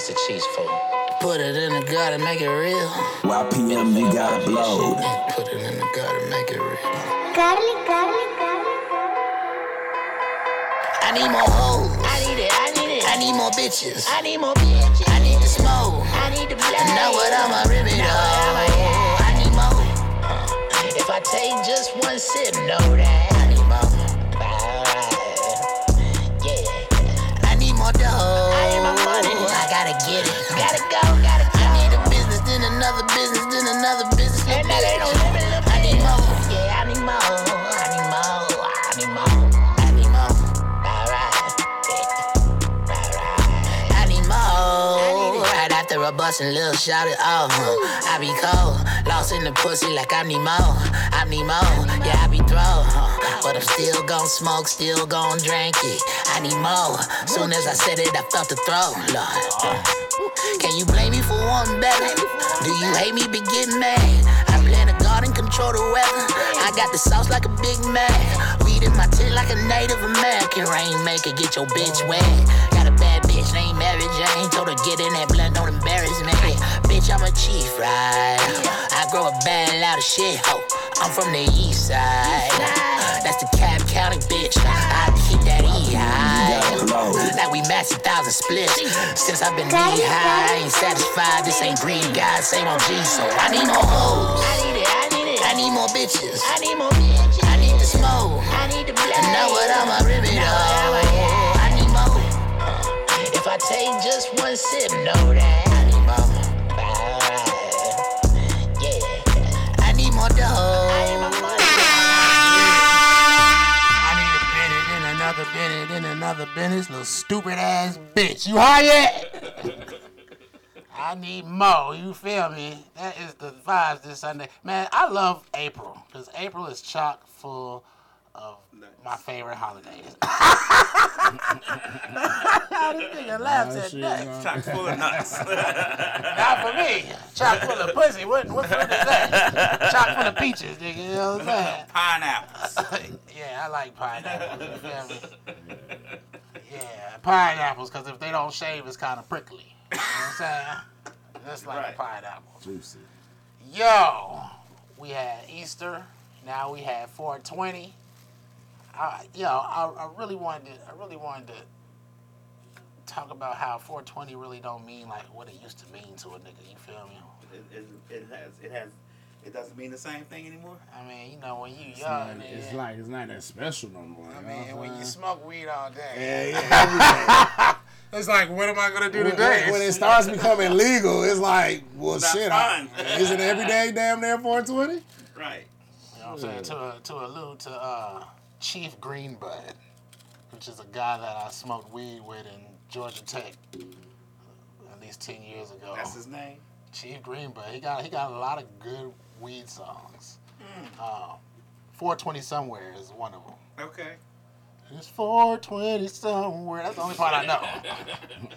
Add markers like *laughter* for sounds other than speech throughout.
It's a cheese fold. Put it in the gutter, make it real. YPM, you got blowed. Put it in the gutter, make it real. Carly, Carly, Carly. I need more hoes. I need it, I need it. I need more bitches. I need more bitches. I need to smoke. I need to play. And know what I'ma rip it Know up. I need more. Uh, if I take just one sip, know that. A bustin' little shout it oh I be cold, lost in the pussy like I need more. I need more, yeah I be throw, but I'm still gon' smoke, still gon' drink it. I need more. Soon as I said it, I felt the throw, Lord. Can you blame me for one better? Do you hate me? Be getting mad. I plan the garden, control the weather. I got the sauce like a Big man. Weed in my tent like a Native American. Rainmaker, get your bitch wet. Got a bad bitch named Mary Jane. Told her get in that blunt, don't embarrass me. Bitch, I'm a chief, right? I grow a bad loud of shit, ho. I'm from the east side. That's the Cab County bitch. I keep that E high. Like we matched a thousand splits. Since I've been knee high, I ain't satisfied. This ain't green guys, same on G, so I need more hoes. I need it, I need it. I need more bitches. I need more bitches. I need to smoke. I need to. And know what I'ma rip it take just one sip, know that. I need more. Yeah. I need more dough. Another Bennett, then another Bennett. Little stupid ass bitch. You high yet? *laughs* I need more. You feel me? That is the vibes this Sunday. Man, I love April because April is chock full of my favorite holidays. *laughs* this nigga laughs at that. Chock full of nuts. *laughs* Not for me. Chock full of pussy. What, what fruit is that? Chock full of peaches, nigga. You know what I'm saying? *laughs* Pineapples. yeah, I like pineapples. You feel me? Yeah, pineapples, because if they don't shave, it's kind of prickly. You know what I'm saying? That's like Right. a pineapple. Juicy. Yo, we had Easter. Now we had 420. I, yo, I, I really wanted to. I really wanted to talk about how 420 really don't mean like what it used to mean to a nigga. You feel me? It, it, it has. It has. It doesn't mean the same thing anymore. I mean, you know, when you It's, young, not, nigga, it's like it's not that special no more. I you know mean, when I'm you smoke weed all day, yeah, yeah, *laughs* it's like, what am I gonna do every day. today? when, when it starts becoming legal, it's like, well, It's shit. I, is it every day damn near 420? Right. You know what I'm saying? To, to allude to uh, Chief Greenbud, which is a guy that I smoked weed with in Georgia Tech at least 10 years ago. That's his name. Chief Greenbud. He got he got a lot of good weed songs. Uh, 420 Somewhere is one of them. Okay. It's 420 somewhere. That's the only part I know.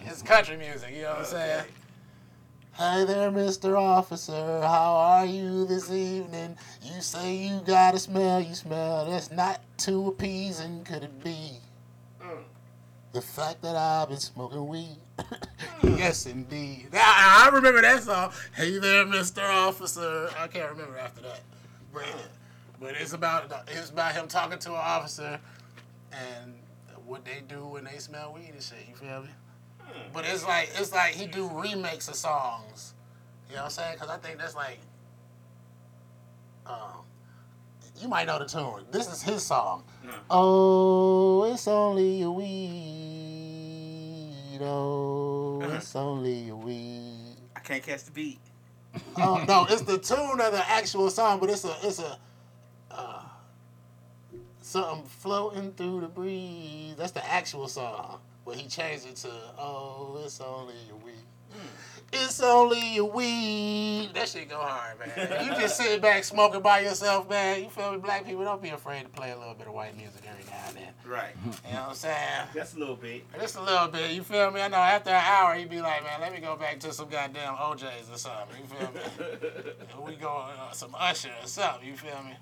*laughs* it's country music, you know what I'm saying? Hey there, Mr. Officer. How are you this evening? You say you got a smell, you smell. That's not too appeasing, could it be? Mm. The fact that I've been smoking weed. Mm. *laughs* yes, indeed. I, I remember that song. Hey there, Mr. Officer. I can't remember after that. But, but it's about it's about him talking to an officer and what they do when they smell weed and shit. You feel me? But it's like it's like he do remakes of songs. You know what I'm saying? Because I think that's like, um, you might know the tune. This is his song. Oh, it's only a weed. Oh, it's only a weed. I can't catch the beat. Oh no, it's the tune of the actual song, but it's a it's a uh, something floating through the breeze. That's the actual song, but he changed it to oh, it's only a weed. It's only a weed. That shit go hard, man. You just sitting back smoking by yourself, man. You feel me? Black people don't be afraid to play a little bit of white music every now and then. Right. You know what I'm saying? Just a little bit. Just a little bit, you feel me? I know after an hour he'd be like, man, let me go back to some goddamn O'Jays or something. You feel me? *laughs* we go uh, some Usher or something. You feel me?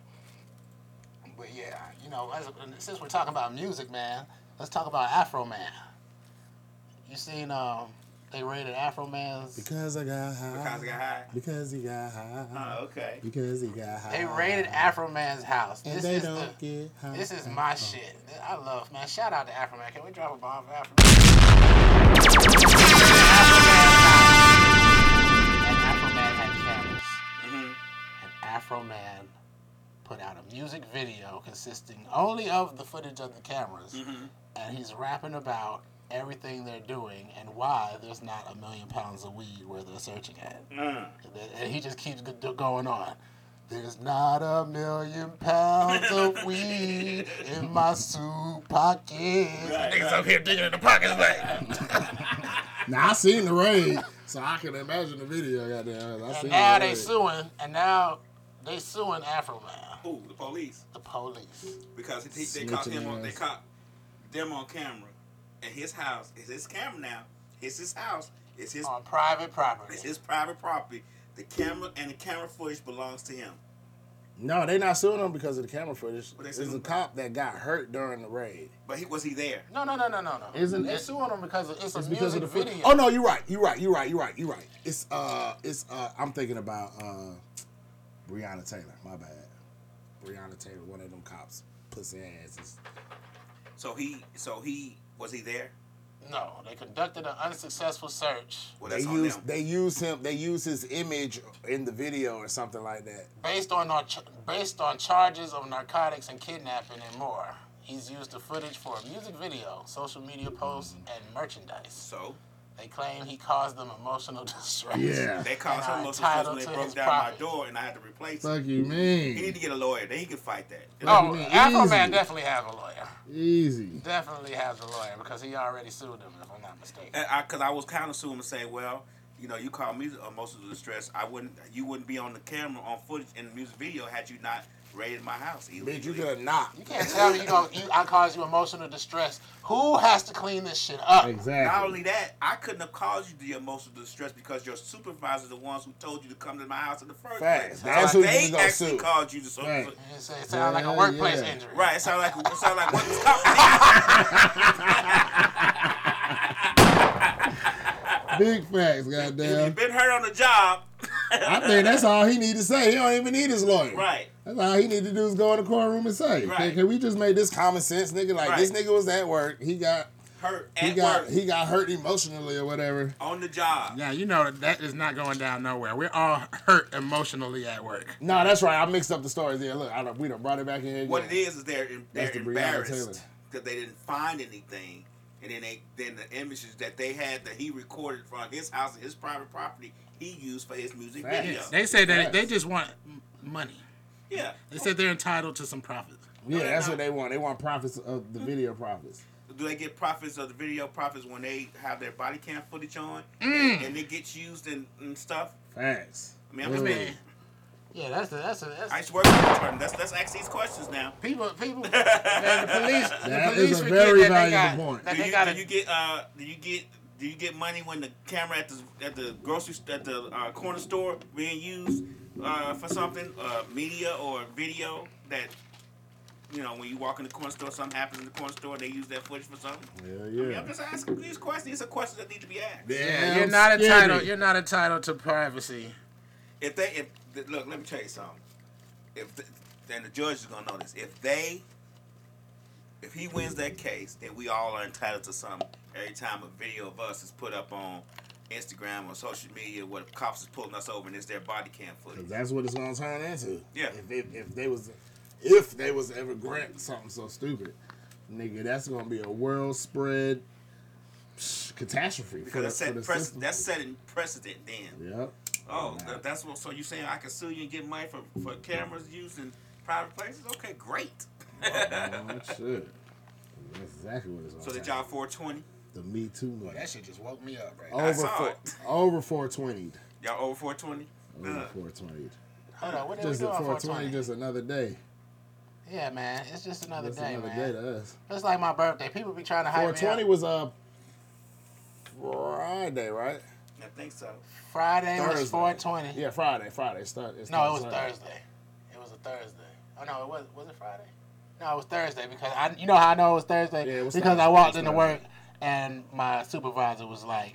But yeah, you know, as, since we're talking about music, man, let's talk about Afroman. You seen um, They raided Afroman's. Because I got high. Because I got high. Because he got high. Oh, okay. Because he got high. They raided Afroman's house. And This they is don't the. get high. This is my shit. I love man. Shout out to Afroman. Can we drop a bomb for Afro Man? And Afroman had cameras. hmm And Afroman put out a music video consisting only of the footage of the cameras, Mm-hmm. and he's rapping about everything they're doing and why there's not a million pounds of weed where they're searching at. Mm. And he just keeps going on. There's not a million pounds of *laughs* weed in my suit pocket. Right, Niggas right. up here digging in the pockets like. *laughs* Now I seen the raid, so I can imagine the video. Goddamn, I And seen now the they raid. suing, and now they suing Afroman, Ooh, the police. the police. Because he, they caught him on they caught them on camera. And his house is his camera now. It's his house. It's his on private property. it's his private property. The camera and the camera footage belongs to him. No, they're not suing him because of the camera footage. What they It's a cop that got hurt during the raid. But he was he there? No, no, no, no, no, no. Isn't they it- suing him because it's a because music of the foot- video? Oh no, you're right. You're right. You're right. You're right. You're right. It's uh, it's uh, I'm thinking about uh, Breonna Taylor. My bad. Breonna Taylor, one of them cops, pussy asses. So he so he was he there? No, they conducted an unsuccessful search Well They that's on use them. they use him. They use his image in the video or something like that. based on nar- based on charges of narcotics and kidnapping and more. He's used the footage for a music video, social media posts, and merchandise. So They claim he caused them emotional *laughs* distress. Yeah. they caused And him are most entitled when they broke his down my door and I had to replace it. Fuck you, man. He need to get a lawyer. Then he can fight that. No, oh, mean, Afroman definitely has a lawyer. Easy. Definitely has a lawyer because he already sued them, if I'm not mistaken. Because I, 'cause I was kind of assuming to say, well, you know, you called me emotional distress. I wouldn't, you wouldn't be on the camera on footage in the music video had you not raided my house. Bitch, you illegally. could have knocked. You can't tell me you gonna, you, I caused you emotional distress. Who has to clean this shit up? Exactly. Not only that, I couldn't have caused you the emotional distress because your supervisors are the ones who told you to come to my house in the first Facts. place. That's so who they you gonna actually sue. called you the so, Right. It sa- it sounds like a workplace yeah. injury. Right. It sounded like it sounded like what was company. Big facts, goddamn. If goddamn. you've been hurt on the job. I think that's all he need to say. He don't even need his lawyer. Right. That's all he need to do is go in the courtroom and say, Right. can, can we just make this common sense, nigga? Like this nigga was at work. He got Hurt he got work. he got hurt emotionally or whatever. on the job. Yeah, you know that is not going down nowhere. We're all hurt emotionally at work. No, that's right. I mixed up the stories. Yeah, look, I don't, we done brought it back in here. Again. What it is is they're they're That's embarrassed Taylor. because they didn't find anything, and then they then the images that they had that he recorded from his house and his private property he used for his music Facts. video. They say that Yes. they just want money. Yeah. They said they're entitled to some profit. Yeah, No, that's no. what they want. They want profits of the video profits. Do they get profits of the video profits when they have their body cam footage on Mm. and it gets used in, and stuff? Facts. I mean, I'm just being, Yeah, that's a, that's a, that's I used to work with attorney. Let's let's ask these questions now. people people. *laughs* man, the police. the police is a very valuable got- point. Do you, got do you get uh do you get do you get money when the camera at the at the grocery at the uh, corner store being used uh, for something uh, media or video that you know when you walk in the corner store something happens in the corner store they use that footage for something. Yeah, I mean, yeah. I'm just asking these questions. These are questions that need to be asked. Yeah, you're not entitled. You're not entitled to privacy. If they if look, let me tell you something. If the, then the judge is gonna know this. If they if he wins that case, then we all are entitled to something. Every time a video of us is put up on Instagram or social media, where the cops is pulling us over and it's their body cam footage. That's what it's gonna turn into. Yeah. If, if, if they was if they was ever grant something so stupid, nigga, that's gonna be a world spread catastrophe Because that's, set the prec- system. that's setting precedent then. Yep. Oh, th- that's what. So you saying I can sue you and get money for, for cameras used in private places? Okay, great. Oh shit. *laughs* That's exactly what it's So did y'all 420? The Me Too money. That shit just woke me up, right? I Over saw four, it. over 420. Y'all over 420? Over Uh. 420. Hold on, what are we Just doing at 420, just another day. Yeah, man, it's just another Just day, another man. day to us. It's like my birthday. People be trying to hype me 420 up. was a Friday, right? I think so. Friday was 420. Yeah, Friday. Friday. Start, No, it was Sunday. Thursday. It was a Thursday. Oh no, it was was it Friday? No, it was Thursday because I you know how I know it was Thursday Yeah, it was because Thursday. I walked was into work and my supervisor was like,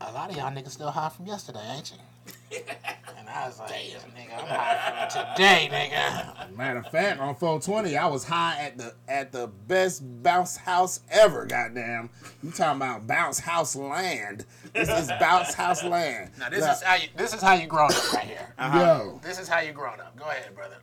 a lot of y'all niggas still high from yesterday, ain't you? *laughs* and I was like, nigga, I'm high from today, nigga. Matter of fact, on 420, I was high at the at the best bounce house ever. Goddamn, you talking about bounce house land? This is bounce house land. Now this Look, is how you this is how you grown up right here. yo. Uh-huh. This is how you grown up. Go ahead, brother.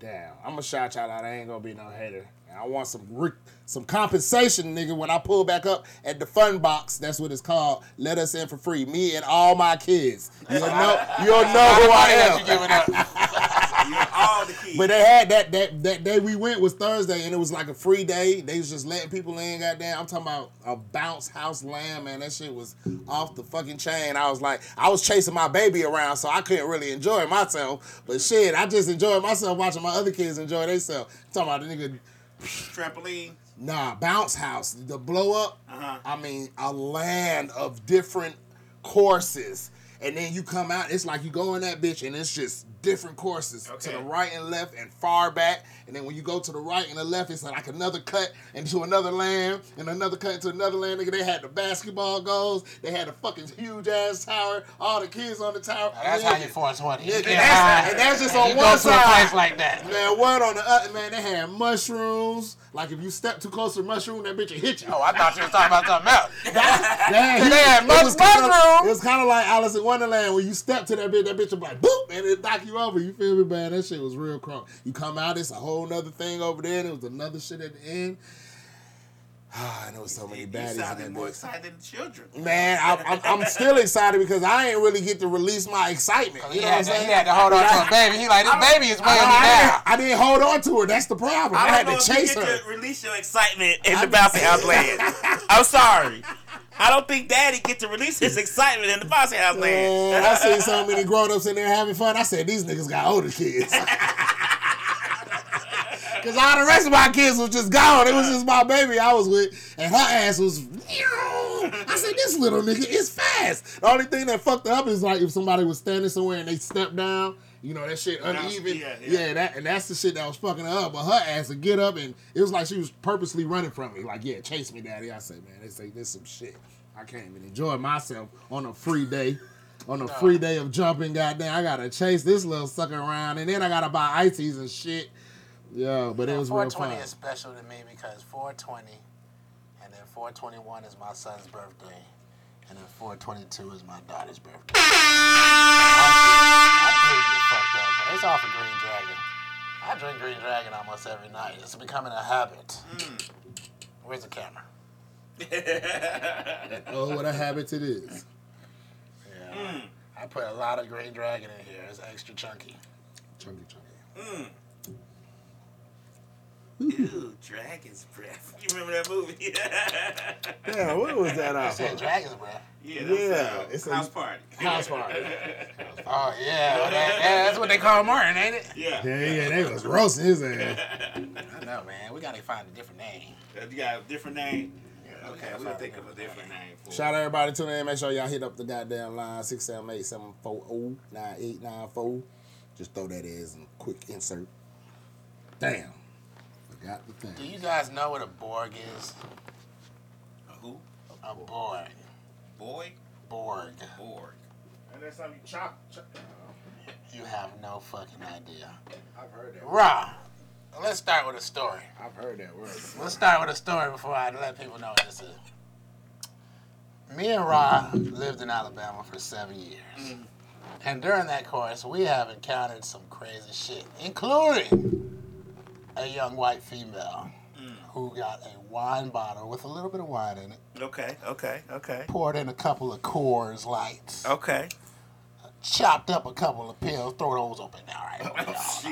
Damn, I'm gonna shout y'all out. I ain't gonna be no hater. And I want some re- some compensation, nigga. When I pull back up at the fun box, that's what it's called. Let us in for free. Me and all my kids. You'll know. You'll know who I am. you giving up. *laughs* All the kids. But they had that that that day we went was Thursday, and it was like a free day. They was just letting people in. Goddamn, I'm talking about a bounce house lamb, man. That shit was off the fucking chain. I was like, I was chasing my baby around, so I couldn't really enjoy myself. But shit, I just enjoyed myself watching my other kids enjoy themselves. Talking about the nigga. Trampoline. Nah, bounce house, the blow up. Uh-huh. I mean, a land of different courses. And then you come out, it's like you go in that bitch and it's just different courses to the right and left and far back. And then when you go to the right and the left, it's like another cut into another land and another cut into another land. Nigga, they had the basketball goals, they had a fucking huge ass tower, all the kids on the tower. That's Yeah. how you 420. You Yeah, and that's- and that's just and on you one go to a side. place like that. Man, what on the other man? They had mushrooms. Like if you step too close to a mushroom, that bitch will hit you. Oh, I thought you was talking about something else. *laughs* Damn, They had much kinda- It was kind of like Alice in Wonderland when you step to that bitch, that bitch will be like boop, and it knock you over. You feel me, man? That shit was real crunk. You come out, it's a whole nother thing over there. and There was another shit at the end. *sighs* Ah, I know so many baddies in sounded that more excited than children. Man, I, I'm, I'm still excited because I ain't really get to release my excitement. He You know what I'm saying? he had to hold on to a baby. He like, this baby is weighing me I, down. didn't, I didn't hold on to her. That's the problem. I, I had don't to chase her. get to release your excitement in the bouncy house land. I'm sorry. I don't think Daddy get to release his excitement in the bouncy house land. Man, I see so many grown-ups in there having fun. I said, these niggas got older kids. *laughs* Cause all the rest of my kids was just gone. It was just my baby I was with, and her ass was. I said, this little nigga is fast. The only thing that fucked up is like if somebody was standing somewhere and they stepped down, you know, that shit uneven. yeah, Yeah, yeah. that and that's the shit that was fucking her up. But her ass would get up and it was like she was purposely running from me. Like, yeah, chase me, daddy. I said, man, they say this some shit. I can't even enjoy myself on a free day. On a free day of jumping, goddamn, I gotta chase this little sucker around, and then I gotta buy ices and shit. Yeah, but it was real 420 fun. is special to me because 420 and then 421 is my son's birthday and then 422 is my daughter's birthday. I drink it fucked up, but it's off of Green Dragon. I drink Green Dragon almost every night. It's becoming a habit. Mm. Where's the camera? *laughs* Oh, what a habit it is. Yeah. I put a lot of Green Dragon in here. It's extra chunky. Chunky, chunky. Mm. Ew, Dragon's Breath. You remember that movie? *laughs* Damn, what was that I off? said Dragon's Breath. yeah, Yeah, uh, it's a- House Party. House party. *laughs* Oh, yeah. Well, that- yeah, that's what they call Martin, ain't it? Yeah. Yeah, yeah, they was roasting his ass. *laughs* I know, man. We got to find a different name. Uh, You got a different name? Okay, gotta we'll think of a different name for Shout out everybody tuning in. Make sure y'all hit up the goddamn line 678-740-9894. Just throw that as a quick insert. Damn. Forgot the Do you guys know what a Borg is? A who? A Borg. Boy? Borg. Borg. And that's something you chop. You have no fucking idea. I've heard that. Raw. Let's start with a story. I've heard that word. Let's start with a story before I let people know what this is. Me and Ra lived in Alabama for seven years. Mm. And during that course, we have encountered some crazy shit, including a young white female who got a wine bottle with a little bit of wine in it, Okay, okay, okay. poured in a couple of Coors Lights, Okay. chopped up a couple of pills, throw those open now, right? Jesus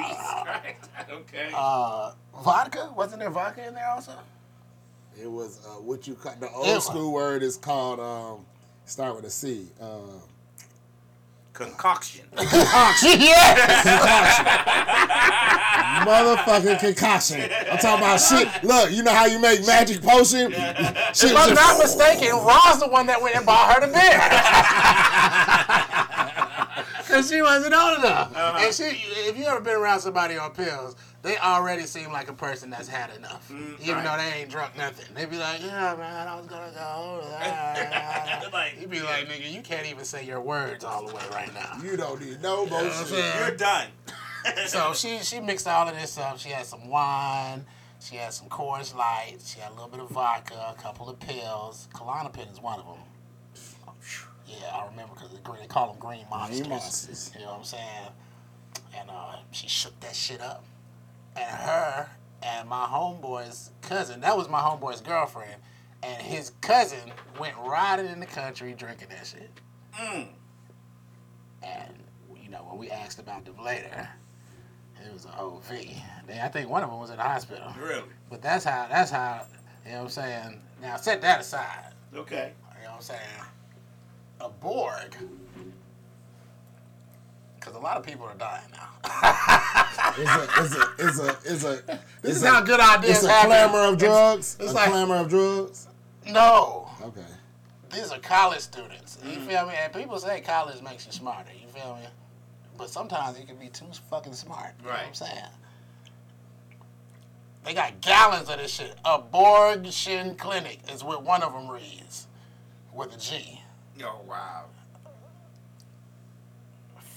Christ. *laughs* Okay. Uh, vodka? Wasn't there vodka in there also? It was uh, what you ca- the It old was- school word is called um, start with a C. Uh, Concoction. *laughs* *laughs* yes! Motherfucking concoction. I'm talking about shit. Look, you know how you make magic potion? Shit If I'm just- not mistaken, Ron's the one that went and bought her the beer. *laughs* Cause she wasn't old enough. Uh-huh. And she, if you ever been around somebody on pills, they already seem like a person that's had enough, Mm, even right. though they ain't drunk nothing. They be like, "Yeah, man, I was gonna go." *laughs* Like, you be like, "Nigga, you can't even say your words all the way right now." You don't need no what I'm motion. You're done. So she she mixed all of this up. She had some wine. She had some Coors Light. She had a little bit of vodka, a couple of pills. Klonopin is one of them. Yeah, I remember because they call them green monsters. monsters. You know what I'm saying? And uh, she shook that shit up. And her and my homeboy's cousin, that was my homeboy's girlfriend, and his cousin went riding in the country drinking that shit. Mm. And you know when we asked about them later, it was an OV. They, I think one of them was in the hospital. Really? But that's how. That's how. You know what I'm saying? Now set that aside. Okay. You know what I'm saying? A Borg. Because a lot of people are dying now. It's a, it's a, it's a, it's a. this it's is how good ideas It's a happen. clamor of drugs. it's a like- clamor of drugs. No. Okay. These are college students. You mm. feel me? And people say college makes you smarter. You feel me? But sometimes you can be too fucking smart. You know what I'm saying? They got gallons of this shit. Abortion Clinic is what one of them reads. With a G. Oh wow.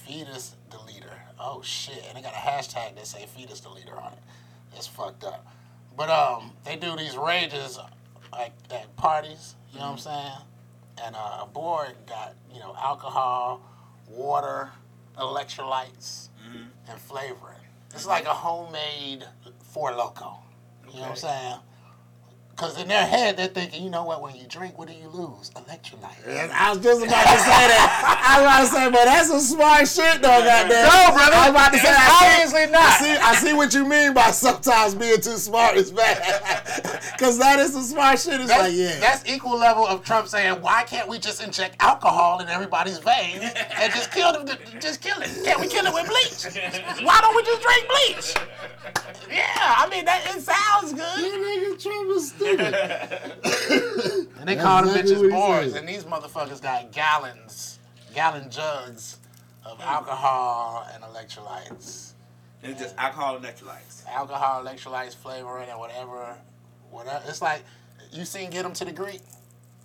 Fetus deleter. Oh shit. And they got a hashtag that say fetus deleter on it. It's fucked up. But um they do these rages like at parties, you know what I'm saying? And uh, a Borg got, you know, alcohol, water, electrolytes, mm-hmm. and flavoring. It's like a homemade Four Loco. You know what I'm saying? Because in their head, they're thinking, you know what, when you drink, what do you lose? Electrolytes. I was just about to say that. I was about to say, but that's some smart shit, though, goddamn. No, brother. I was about to say, It's I see- obviously not. I see, I see what you mean by sometimes being too smart is bad. *laughs* Because that is some smart shit. It's That's, like, yeah. that's equal level of Trump saying, "Why can't we just inject alcohol in everybody's veins and just kill them? Just kill it? Can't we kill it with bleach? Why don't we just drink bleach?" Yeah, I mean that it sounds good. You nigga Trump is stupid. And they That's call them bitches what he Borgs, said. and these motherfuckers got gallons, gallon jugs of alcohol and electrolytes. It's just alcohol and electrolytes. Alcohol, electrolytes, flavoring, and whatever, whatever. It's like you seen Get Him to the Greek.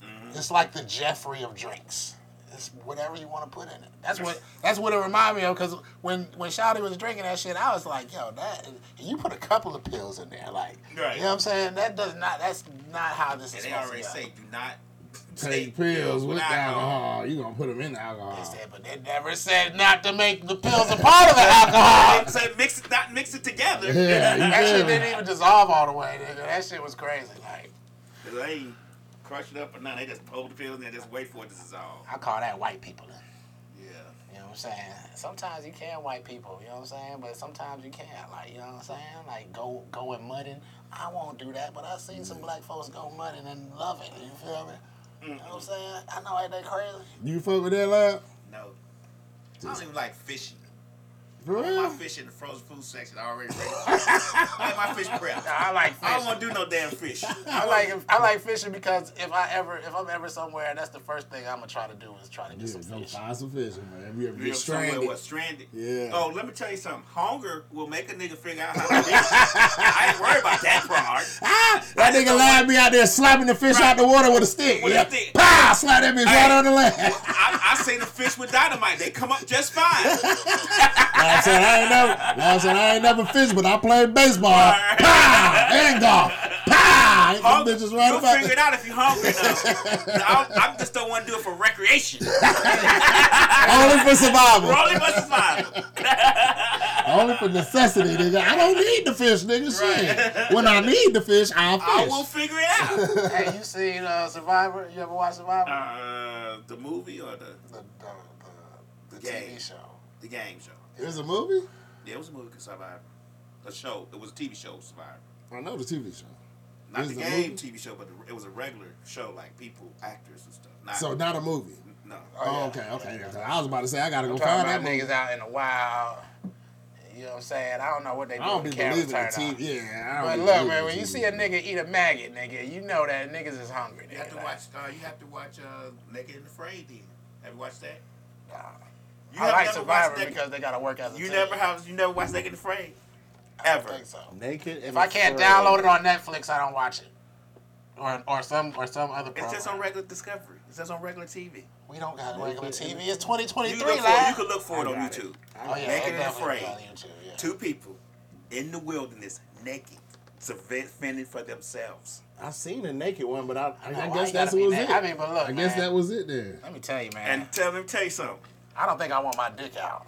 Mm-hmm. It's like the Jeffrey of drinks. It's whatever you want to put in it. That's what that's what it reminded me of. Because when when Shawty was drinking that shit, I was like, yo, that and you put a couple of pills in there, like, Right. you know what I'm saying? That does not. That's not how this And is they supposed already to go. say do not Take pills with alcohol. You gonna put them in the alcohol. They said, but they never said not to make the pills a part of the *laughs* alcohol. They said mix it, not mix it together. Yeah, you that shit didn't even dissolve all the way, nigga. That shit was crazy. Like, They ain't crush it up or nothing. They just pull the pills and they just wait for it to dissolve. I call that white people. Yeah. You know what I'm saying? Sometimes you can white people, you know what I'm saying? But sometimes you can't. Like, you know what I'm saying? Like go go and mudding. I won't do that, but I've seen some mm-hmm. black folks go mudding and love it. You feel me? You know what I'm mm-hmm. saying? I know ain't that crazy. You fuck with that lab? No. I don't even like fishing. For I want real? My fish in the frozen food section I already ready. *laughs* I like my fish prepped. Nah, I like fish. I don't want to do no damn fish. *laughs* I like I like fishing because if I ever if I'm ever somewhere, that's the first thing I'm gonna try to do is try to get Yeah, some go fish. find some fishing, man. We ever You're get somewhere stranded. what stranded. Yeah. Oh, let me tell you something. Hunger will make a nigga figure out how to fish. *laughs* I ain't worried about that part. Ah, that nigga lad be out there slapping the fish out the water with a stick. With a yeah. stick. Pow! Slap that bitch Hey. right on the land. I, I seen the fish with dynamite. They come up just fine. Like I said, I ain't never, like I said, I ain't never fished, but I played baseball. Pow! And golf. Pow! Hit Hung- bitches right You'll figure it out if you're hungry *laughs* now. I, I just don't want to do it for recreation. *laughs* Only for survival. Only for survival. *laughs* Only for necessity, nigga. I don't need the fish, nigga. Shit. When I need the fish, I'll fish. I will figure it out. hey, you seen uh, Survivor? You ever watch Survivor? Uh, the movie or the the the, the, the Game. TV show. the game show? There's a movie? Yeah, it was a movie called Survivor. A show. It was a TV show, Survivor. I know the TV show. Not Is the it a game movie? TV show, but the, it was a regular show, like people, actors and stuff. Not, So not a movie. no. Oh, okay, okay. yeah. I was about to say I gotta go I'm talking find about that movie. niggas out in the wild. You know what I'm saying? I don't know what they do I don't when be the believing the TV. on. Yeah, I don't But be look, man, the when you see a nigga eat a maggot, nigga, you know that niggas is hungry. You have to watch. Uh, you have to watch uh, Naked and Afraid. Then have you watched that? Nah. You I have like Survivor watched because they gotta work as a You team. never have. You never watched Naked and Afraid. Ever. I think so. Naked. If I can't download it on Netflix, I don't watch it. Or, or some or some other It's just on regular Discovery. It's just on regular TV. we don't got regular Naked TV. It's You 2023, can, look for, lad. you can look for it on got it. YouTube. Oh yeah, Naked and Afraid. YouTube, yeah. Two people in the wilderness, naked, surve- fending for themselves. I seen a naked one, but I, I, know, I why guess you that's what be was it. I mean, but look, I guess that was it then. Let me tell you, man. And tell them, tell you something. I don't think I want my dick out.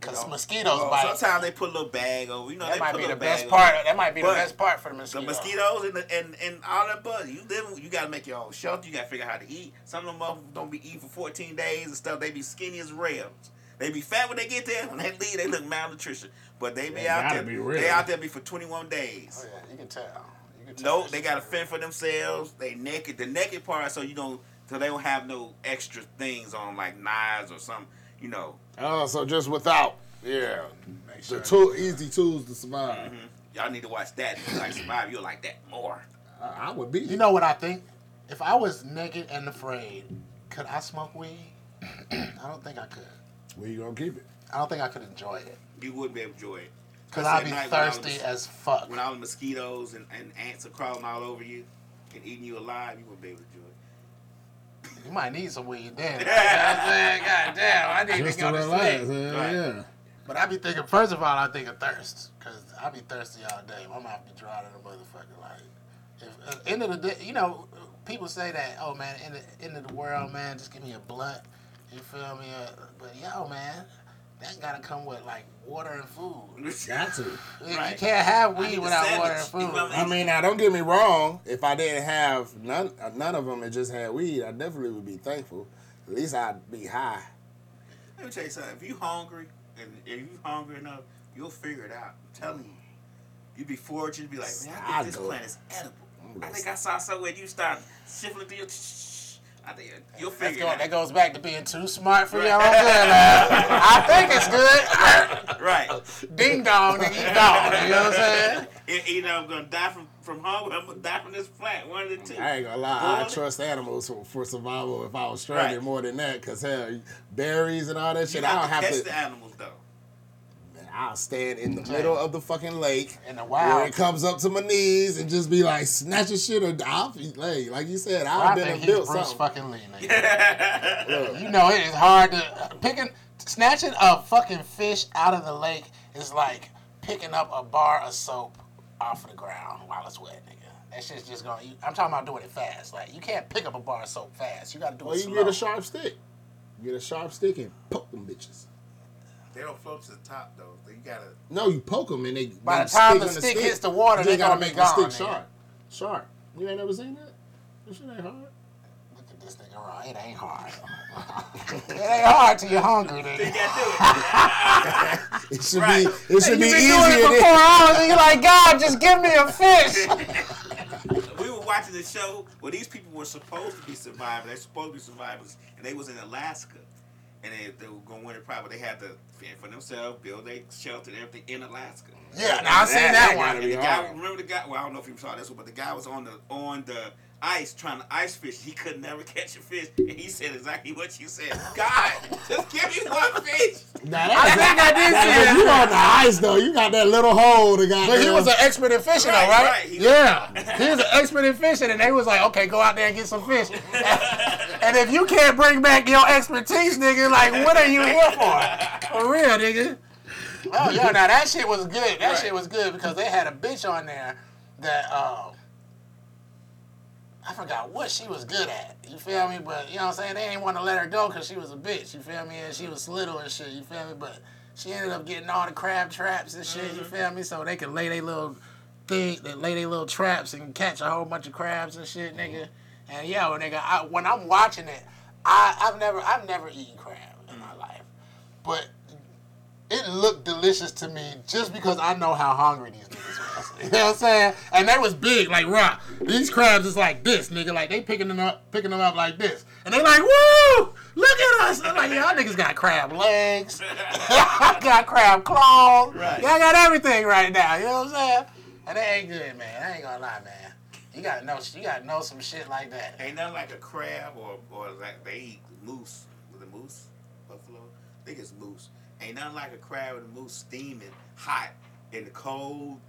Cause know, mosquitoes bite. sometimes they put a little bag over. You know, That they might put be the best part. over. That might be the best part for the mosquitoes. The mosquitoes and, the, and and all that buzz. You live. You gotta make your own shelter. You gotta figure out how to eat. Some of them motherfuckers don't be eating for 14 days and stuff. They be skinny as rails. They be fat when they get there. When they leave, they look malnutrition. But they be They out there. be real. They out there be for 21 days. Oh days. yeah, you can tell. You can tell No, that they gotta fend for themselves. They naked. The naked part, so you don't, so they don't have no extra things on like knives or something. You know, Oh, so just without, yeah, Make the sure. tool, easy tools to survive. Mm-hmm. y'all need to watch that. If you like survive, you'll like that more. I, I would be. You know what I think? If I was naked and afraid, could I smoke weed? *clears throat* I don't think I could. where you gonna keep it? I don't think I could enjoy it. You wouldn't be able to enjoy it. Cause That's I'd be night when I was- thirsty as fuck. When all the mosquitoes and, and ants are crawling all over you and eating you alive, you wouldn't be able to enjoy it. You might need some weed then. *laughs* You know what I'm saying? God damn, I need Just to to go to relax. sleep. Right. Yeah. But I be thinking, first of all, I think of thirst. Because I be thirsty all day. My mouth be dry to the motherfucker. Like, if, at the end of the day, you know, people say that, oh man, in the end of the world, man, just give me a blunt. You feel me? Uh, but yo, man, that gotta come with like water and food. *laughs* Got to. You can't have weed without water and food. You I mean, now don't get me wrong. If I didn't have none, uh, none of them and just had weed, I definitely would be thankful. At least I'd be high. Let me tell you something. If you hungry and if you hungry enough, you'll figure it out. I'm telling you. You'd be fortunate. You'd be like, man, I I'd think this go- plant is edible. I'm I gonna think I saw somewhere you start shifting through your. I think you'll figure go- it that goes back to being too smart for your own good. I think it's good. Right. Ding dong, nigga, you gone. You know what I'm saying? Either I'm gonna die from from hunger, or I'm gonna die from this plant. One of the two. I ain't gonna lie. I trust animals for, for survival if I was stranded Right. more than that. Cause hell, berries and all that shit, I don't to have to. the animals though. I'll stand in the middle of the fucking lake. In the Where wild. it comes up to my knees and just be like snatching shit or I'll be like, like you said, I I've been think and he's built Bruce something. fucking Lee, nigga. *laughs* You know it is hard to picking snatching a fucking fish out of the lake is like picking up a bar of soap off of the ground while it's wet, nigga. That shit's just going. I'm talking about doing it fast. Like you can't pick up a bar of soap fast. You got to do Well, it you slow. get a sharp stick. You get a sharp stick and poke them bitches. They don't float to the top though. You gotta. No, you poke them and they. By they the time stick the on stick hits the water, they gotta gonna make the stick gone, sharp. Sharp. You ain't never seen that? This shit ain't hard. Look at this nigga around. It ain't hard. *laughs* it ain't hard till you're hungry, dude. You nigga. gotta do it. It should Right. *laughs* be. It should be You've be been easier. doing it for four hours, and you're like, God, just give me a fish. *laughs* we were watching the show where these people were supposed to be survivors. They're supposed to be survivors, and they was in Alaska, and they, they were going winter private. They had to fend for themselves, build a shelter and everything in Alaska. Yeah, now I seen That- that, that one. And the guy, hard. remember the guy? Well, I don't know if you saw this one, but the guy was on the on the ice trying to ice fish. He could never *laughs* catch a fish, and he said exactly what you said. God, just give me one fish. Now, I think I did see Now, you on the ice though. You got that little hole. The guy. But he was an expert in fishing, Right, though, right? right. He- yeah, he was an expert in fishing, and they was like, "Okay, go out there and get some fish." *laughs* and if you can't bring back your expertise, nigga, like, what are you here for? For real, nigga. Oh yeah, now that shit was good. That Right. shit was good because they had a bitch on there that um. I forgot what she was good at. You feel me? But you know what I'm saying? They ain't want to let her go because she was a bitch. You feel me? And she was little and shit. You feel me? But she ended up getting all the crab traps and shit. You mm-hmm. feel me? So they could lay their little thing, they lay their little traps and catch a whole bunch of crabs and shit, nigga. Mm-hmm. And yo, nigga, I, when I'm watching it, I, I've never, I've never eaten crab in my mm-hmm. life, but it looked delicious to me just because I know how hungry these. You know what I'm saying? And they was big, like rock. These crabs is like this, nigga. Like they picking them up, picking them up like this, and they like, woo! Look at us! I'm like, y'all niggas got crab legs, *laughs* I got crab claws, Right. y'all got everything right now. You know what I'm saying? And they ain't good, man. I ain't gonna lie, man. You gotta know, you gotta know some shit like that. Ain't nothing like a crab or or like they eat moose. Was it moose? Buffalo. I think it's moose. Ain't nothing like a crab with a moose steaming hot in the cold,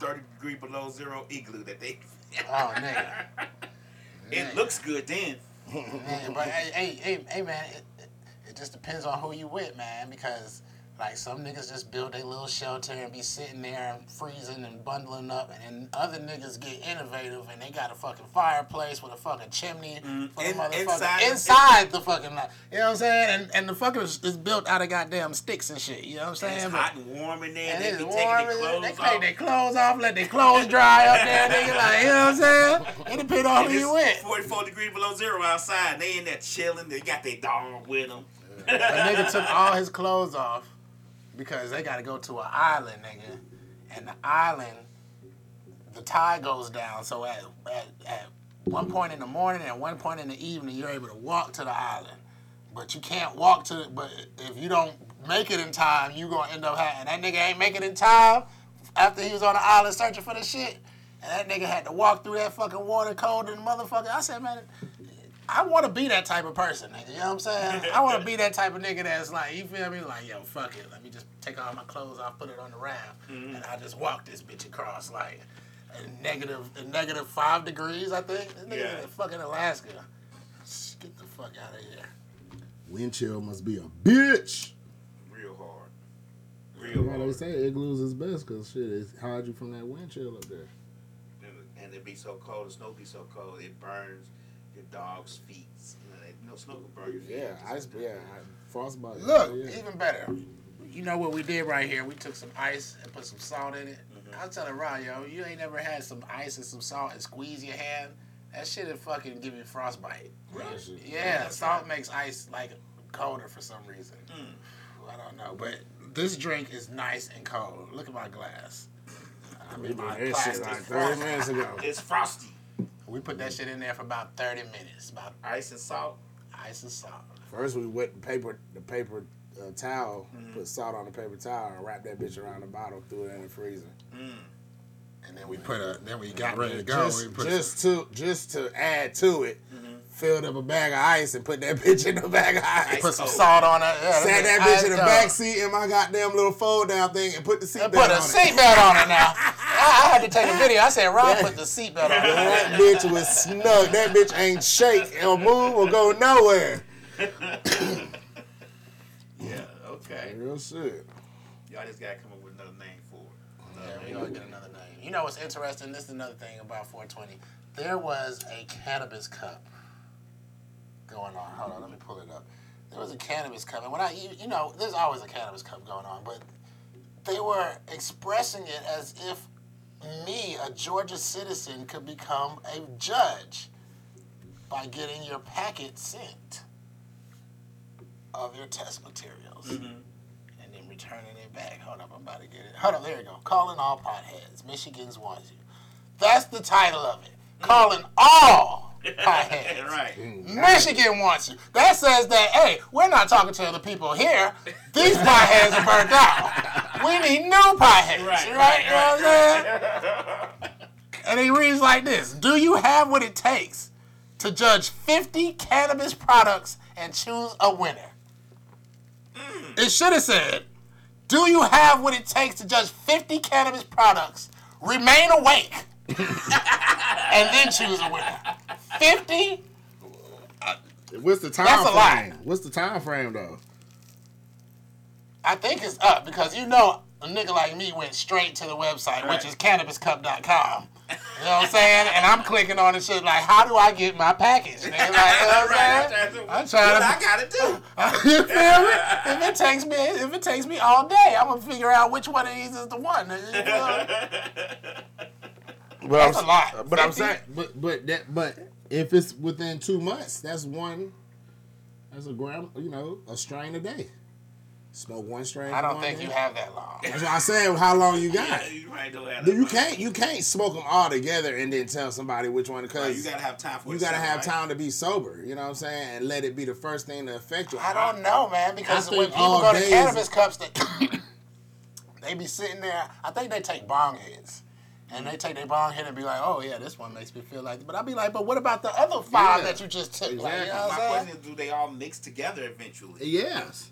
thirty degree below zero igloo that they. Oh, nigga. *laughs* it looks good then. Man, but hey, hey, hey, hey, man, it, it, it just depends on who you with, man. Because like some niggas just build a little shelter and be sitting there and freezing and bundling up, and then other niggas get innovative and they got a fucking fireplace with a fucking chimney Mm-hmm. In- motherfucker inside- inside, the fucking. You know what I'm saying? And and the fucking is, is built out of goddamn sticks and shit. You know what I'm saying? It's But- hot and warm in there. and They be warm, taking their and clothes they off. take their clothes off, let their clothes dry up there, nigga. Like, you know what I'm saying? It depends on And who you with. 44 degrees below zero outside. They in there chilling. They got their dog with them. A nigga took all his clothes off because they got to go to an island, nigga. And the island, the tide goes down. So at, at, at one point in the morning and one point in the evening, you're able to walk to the island. But you can't walk to. But if you don't make it in time, you to end up having. That nigga ain't make it in time after he was on the island searching for the shit. And that nigga had to walk through that fucking water cold and motherfucker. I said, man, I want to be that type of person, nigga. You know what I'm saying? I want to be that type of nigga that's like, you feel me? Like, yo, fuck it. Let me just take all my clothes off, put it on the raft, mm-hmm. and I just walk this bitch across like a negative, a negative five degrees, I think. This nigga Yeah. in fucking Alaska. Get the fuck out of here. Wind chill must be a bitch. Real hard. That's Real why they hard. say igloos is best because shit, it hides you from that wind chill up there. And- And it be so cold, the snow be so cold, it burns your dog's feet. You know, they- you know burn your feet. Yeah, ice. Yeah, frostbite. Look, yeah. even better. You know what we did right here? We took some ice and put some salt in it. Mm-hmm. I was telling Ron, yo, you ain't never had some ice and some salt and squeeze your hand. That shit would fucking give you frostbite. Really? Yeah, salt makes ice like colder for some reason. Hmm. I don't know, but this drink is nice and cold. Look at my glass. I mean, my that plastic like 30 minutes ago. It's frosty. We put that shit in there for about thirty minutes. About Ice and salt. ice and salt. First, we wet the paper, the paper uh, towel, mm-hmm. put salt on the paper towel, and wrap that bitch around the bottle, threw it in the freezer. Mm. And then we put a. Then we got ready to go. Just, we put just to just to add to it, mm-hmm. Filled up a bag of ice and put that *laughs* bitch in the bag of ice. put some oh. salt on it. Yeah, Sat that ice bitch in the cold. back seat in my goddamn little fold down thing and put the seatbelt And put on a it. seatbelt on it now. *laughs* I, I had to take a video. I said, Rob, put the seatbelt on it. *laughs* That bitch was snug. That bitch ain't shake or move or go nowhere. *coughs* Yeah, okay. Real shit. Y'all just gotta come up with another name for it. Yeah, we gonna get another name. You know what's interesting? This is another thing about 420. There was a cannabis cup going on. Hold on, let me pull it up. There was a cannabis cup, and when I, you, you know, there's always a cannabis cup going on, but they were expressing it as if me, a Georgia citizen, could become a judge by getting your packet sent of your test materials mm-hmm. and then returning it back. Hold up, I'm about to get it. Hold up, there you go. Calling all potheads. Michigan's wants you. That's the title of it. Mm-hmm. Calling all potheads. *laughs* right. Michigan wants you. That says that, hey, we're not talking to the people here. These *laughs* potheads are burnt out. We need new potheads, right? Right, You know what I'm saying? And he reads like this Do you have what it takes to judge 50 cannabis products and choose a winner? Mm. It should have said, Do you have what it takes to judge 50 cannabis products, remain awake, *laughs* and then choose a winner? 50? What's the time That's a lot. frame? What's the time frame though? I think it's up because you know a nigga like me went straight to the website, which Right. is cannabiscup.com. You know what I'm saying? And I'm clicking on the shit like, how do I get my package? Nigga? Like, you know what I'm *laughs* saying? I'm trying What to. I gotta do. *laughs* you feel me? If it takes me, if it takes me all day, I'm gonna figure out which one of these is the one. you feel me? *laughs* But That's I'm, a lot. But I'm saying, but but that but if it's within two months, that's one. That's a gram, you know, a strain a day. Smoke one strain. I don't think day. you have that long. That's why I said how long you got. Yeah, you right, don't have you can't you can't smoke them all together and then tell somebody which one much. because You gotta have time for you gotta have right? time to be sober. You know what I'm saying, and let it be the first thing to affect you. I don't know, man, because when people go to cannabis cups, they, *coughs* they be sitting there. I think they take bong hits. And they take their bong hit and be like, oh, yeah, this one makes me feel like But I'll be like, but what about the other five Yeah, that you just took? Like, you know My question is, do they all mix together eventually? Yes.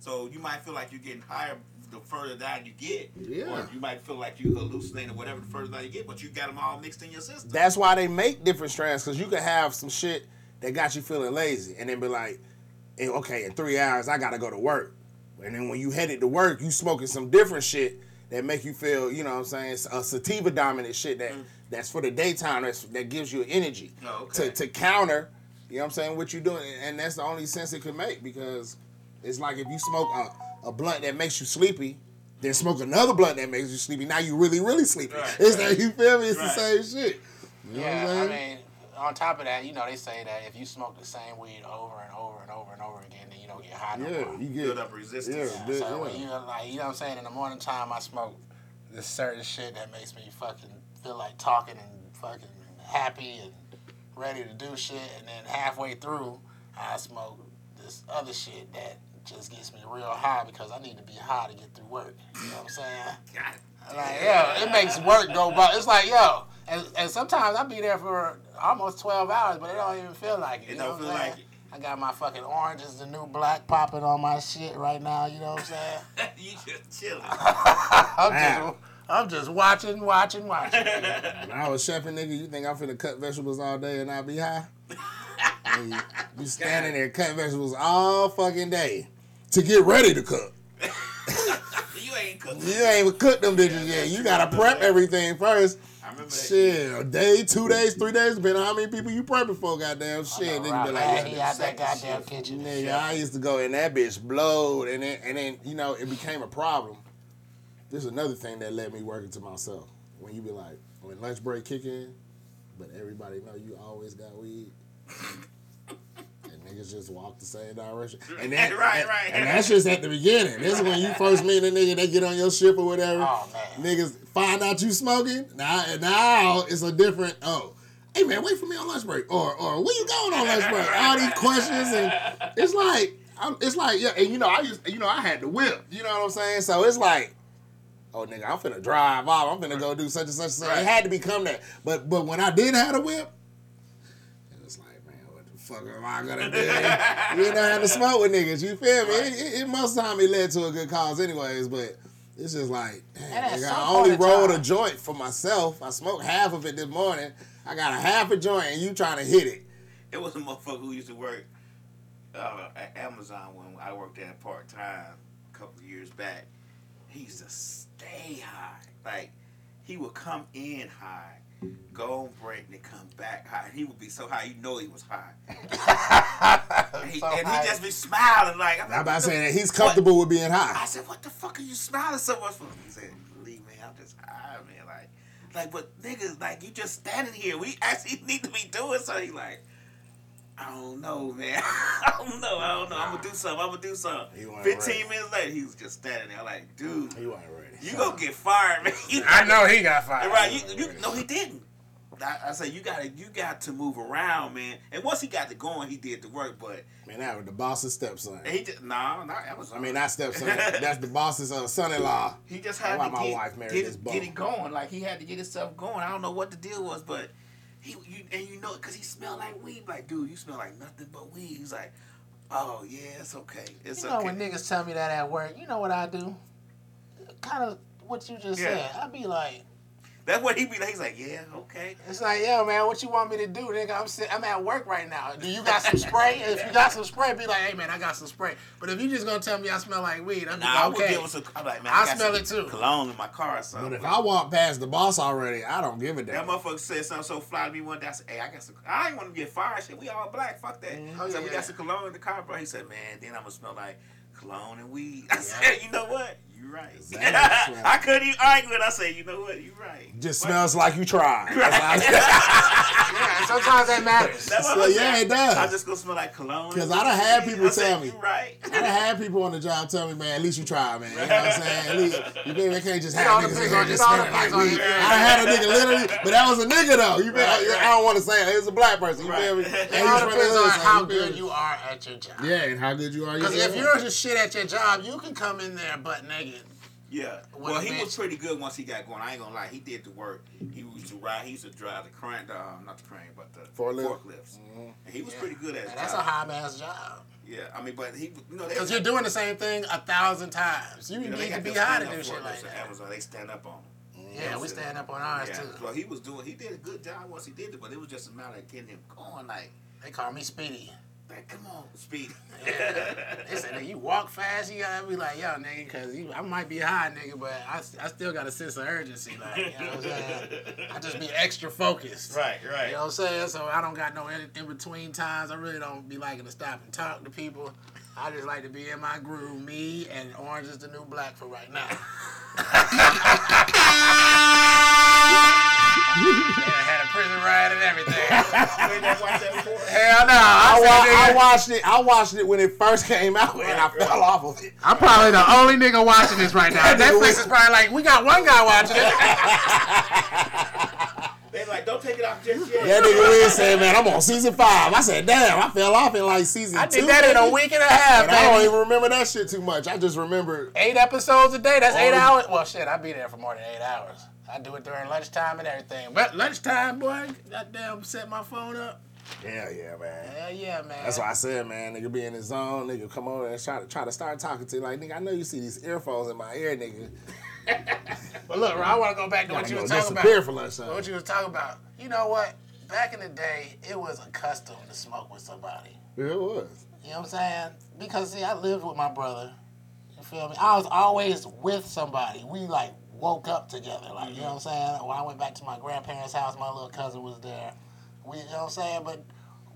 So you might feel like you're getting higher the further down you get. Yeah. Or you might feel like you hallucinating or whatever the further down you get, but you got them all mixed in your system. That's why they make different strands because you can have some shit that got you feeling lazy, and then be like, "Eh, okay, in three hours I gotta go to work, and then when you headed to work, you smoking some different shit that make you feel, you know, what I'm saying, a sativa dominant shit that mm. that's for the daytime that's, that gives you energy Oh, okay. to to counter, you know, what I'm saying, what you're doing, and that's the only sense it could make because it's like if you smoke a, a blunt that makes you sleepy. Then smoke another blunt that makes you sleepy. Now you really, really sleepy. Right, it's right. like you feel me. It's Right. the same shit. You know Yeah, what I I'm saying? mean, on top of that, you know, they say that if you smoke the same weed over and over and over and over again, then you don't get high no Yeah, more. you Build get up resistance. Yeah, Yeah, so yeah. when you like, you know what I'm saying? In the morning time, I smoke this certain shit that makes me fucking feel like talking and fucking happy and ready to do shit. And then halfway through, I smoke this other shit that just gets me real high because I need to be high to get through work. You know what I'm saying? God. Like, yo, it makes work go by. It's like, yo, and, and sometimes I be there for almost 12 hours, but it don't even feel like it. It don't feel like it. I got my fucking Orange is the new black popping on my shit right now. You know what I'm saying? *laughs* you just chilling. *laughs* I'm Wow. just, I'm just watching, watching, watching. *laughs* When I was chefing, nigga, you think I'm finna cut vegetables all day and I be high? And you, you standing there cutting vegetables all fucking day to get ready to cook. you ain't cooking. You ain't even cooked them bitches yet. You gotta prep everything first. Remember that. Shit, a day, two days, three days, depending on how many people you prepping for, goddamn shit. Nigga be like, yeah, out that goddamn kitchen. nigga, I used to go in that bitch blowed, and then, and then, you know, it became a problem. This is another thing that led me working to myself. When you be like, when lunch break kick in, but everybody know you always got weed. Niggas just walk the same direction. *laughs* And then, Right, right. And that's just at the beginning. This is when you first meet a nigga, they get on your ship or whatever. Oh. Niggas find out you smoking. Now, now it's a different, oh, hey man, wait for me on lunch break. Or, or where you going on lunch break? All these questions. And it's like, I'm, it's like, yeah, and you know, I used, you know, I had the whip. You know what I'm saying? So it's like, oh nigga, I'm finna drive off. I'm finna go do such and such and such. Right. It had to become that. But but when I did have a whip, fuck am I gonna do? you know how to smoke with niggas. You feel me? It, it, it most time it led to a good cause, anyways. But it's just like, damn, And at nigga, I only in rolled a joint for myself. I smoked half of it this morning. I got a half a joint, and you trying to hit it. It was a motherfucker who used to work uh, at Amazon when I worked there part time a couple of years back. He used to stay high. Like he would come in high, go on break, and come back high. He would be so high, you know he was high. *laughs* And he, So and high. he just be smiling like. I'm like, about what to say that he's comfortable with being high. I said, "What the fuck are you smiling so much for?" He said, "Believe me, I'm just high, man. Like, like, but niggas, like, you just standing here. We actually *laughs* need to be doing something." Like, I don't know, man. *laughs* I don't know. I don't know. I'm gonna do something. I'm gonna do something. Fifteen minutes later, he was just standing there, like, dude, He wasn't ready. You gonna get fired, man. You *laughs* I know he got fired. Right? You, you, no, he didn't. I, I say you gotta, you got to move around, man. And once he got to going, he did the work. But Man, that was the boss's stepson. he just, no, not Amazon. I mean, not stepson. that's the boss's uh, son-in-law. He just That's had why to my get, wife married get, this it, bum. get it going. Like he had to get himself going. I don't know what the deal was, but he you, and you know because he smelled like weed. Like dude, you smell like nothing but weed. He's like, oh yeah, it's okay. It's You know okay. when niggas tell me that at work, you know what I do? Kind of what you just Yeah. said. I'd be like, That's what he be like. He's like, yeah, okay. it's like, yo, man, what you want me to do, nigga? I'm sit- I'm at work right now. Do you got some spray? if you got some spray, be like, hey, man, I got some spray. But if you just gonna tell me I smell like weed, I'm Nah, I like, would okay. give him some. I'm like, man, I got smell some it too. Cologne in my car or something. But if I walk past the boss already, I don't give a damn. that motherfucker said something so fly to me one day. I said, "Hey, I got some. I ain't want to get fired. Shit, we all black. Fuck that." Oh, I said, yeah, "We got some cologne in the car, bro." He said, "Man, then I'm gonna smell like cologne and weed." *laughs* I said, "You know what? You right." *laughs* Exactly. Right. I couldn't even argue it. I said, "You know what? You're right." Just But- smells like you tried. *laughs* That's how *laughs* yeah, sometimes that matters. That's what So, I'm yeah, saying. it does. I'm just gonna smell like cologne. Because I done had weed. people I said, tell me. You right. I done had people on the job tell me, man, at least you tried, man. You know what I'm saying? At least you feel? They can't just have all niggas in depends here on- just it smelling like depends on weed. I had a nigga literally, but that was a nigga though. You feel Right, I, right. I don't want to say it. It was a black person. You feel me? Right. And It all was from the depends on how good you are at your job. Yeah, and how good you are. Because if you're just shit at your job, you can come in there butt naked. Yeah. Well, he bitch. was pretty good once he got going. I ain't gonna lie. He did the work. He used to ride. He used to drive the crane, uh, not the crane, but the Forklift. forklifts. And he was pretty good at his Man, that's a high ass job. Yeah, I mean, but he, you know, Because you're doing the same thing a thousand times. You you know, need to be high to do shit like us at that. Amazon, they stand up on them. Yeah, we stand up on ours Yeah, too. Well, he was doing, he did a good job once he did it, but it was just a matter of getting him going. Like, They call me Speedy. Like, come on, speed. They said, you walk fast, you gotta be like, yo, nigga, because I might be high, nigga, but I, I still got a sense of urgency. Like, you know what I'm saying? I just be extra focused. right, right. You know what I'm saying? So I don't got no in, in between times. I really don't be liking to stop and talk to people. I just like to be in my groove. Me and Orange is the new black for right now. *laughs* yeah, had a prison riot and everything. *laughs* You ain't never watched that before? Hell no. I, I, wa- I watched it. I watched it when it first *laughs* came out, and I fell off of it. I'm probably the only nigga watching this right now. *laughs* Netflix is probably like, we got one guy watching it. *laughs* They like, don't take it off just yet. That nigga Wiz said, "Man, I'm on season five. I said, "Damn, I fell off in like season I two. did that in a week and a half, And I don't even remember that shit too much. I just remember Eight episodes a day. That's eight Only- hours. Well, shit, I'd be there for more than eight hours. I do it during lunchtime and everything. But lunchtime, boy, goddamn, set my phone up. Hell yeah, man. Hell yeah, man. That's why I said, man, nigga be in his zone, nigga come over and try to try to start talking to you. Like, nigga, I know you see these earphones in my ear, nigga. *laughs* But look, bro, I want to go back to what you was talking about. for lunchtime. What you was talking about. You know what? Back in the day, it was a custom to smoke with somebody. Yeah, it was. You know what I'm saying? Because see, I lived with my brother. You feel me? I was always with somebody. We like woke up together. Like, you mm-hmm. know what I'm saying? When I went back to my grandparents' house, my little cousin was there. We, you know what I'm saying? But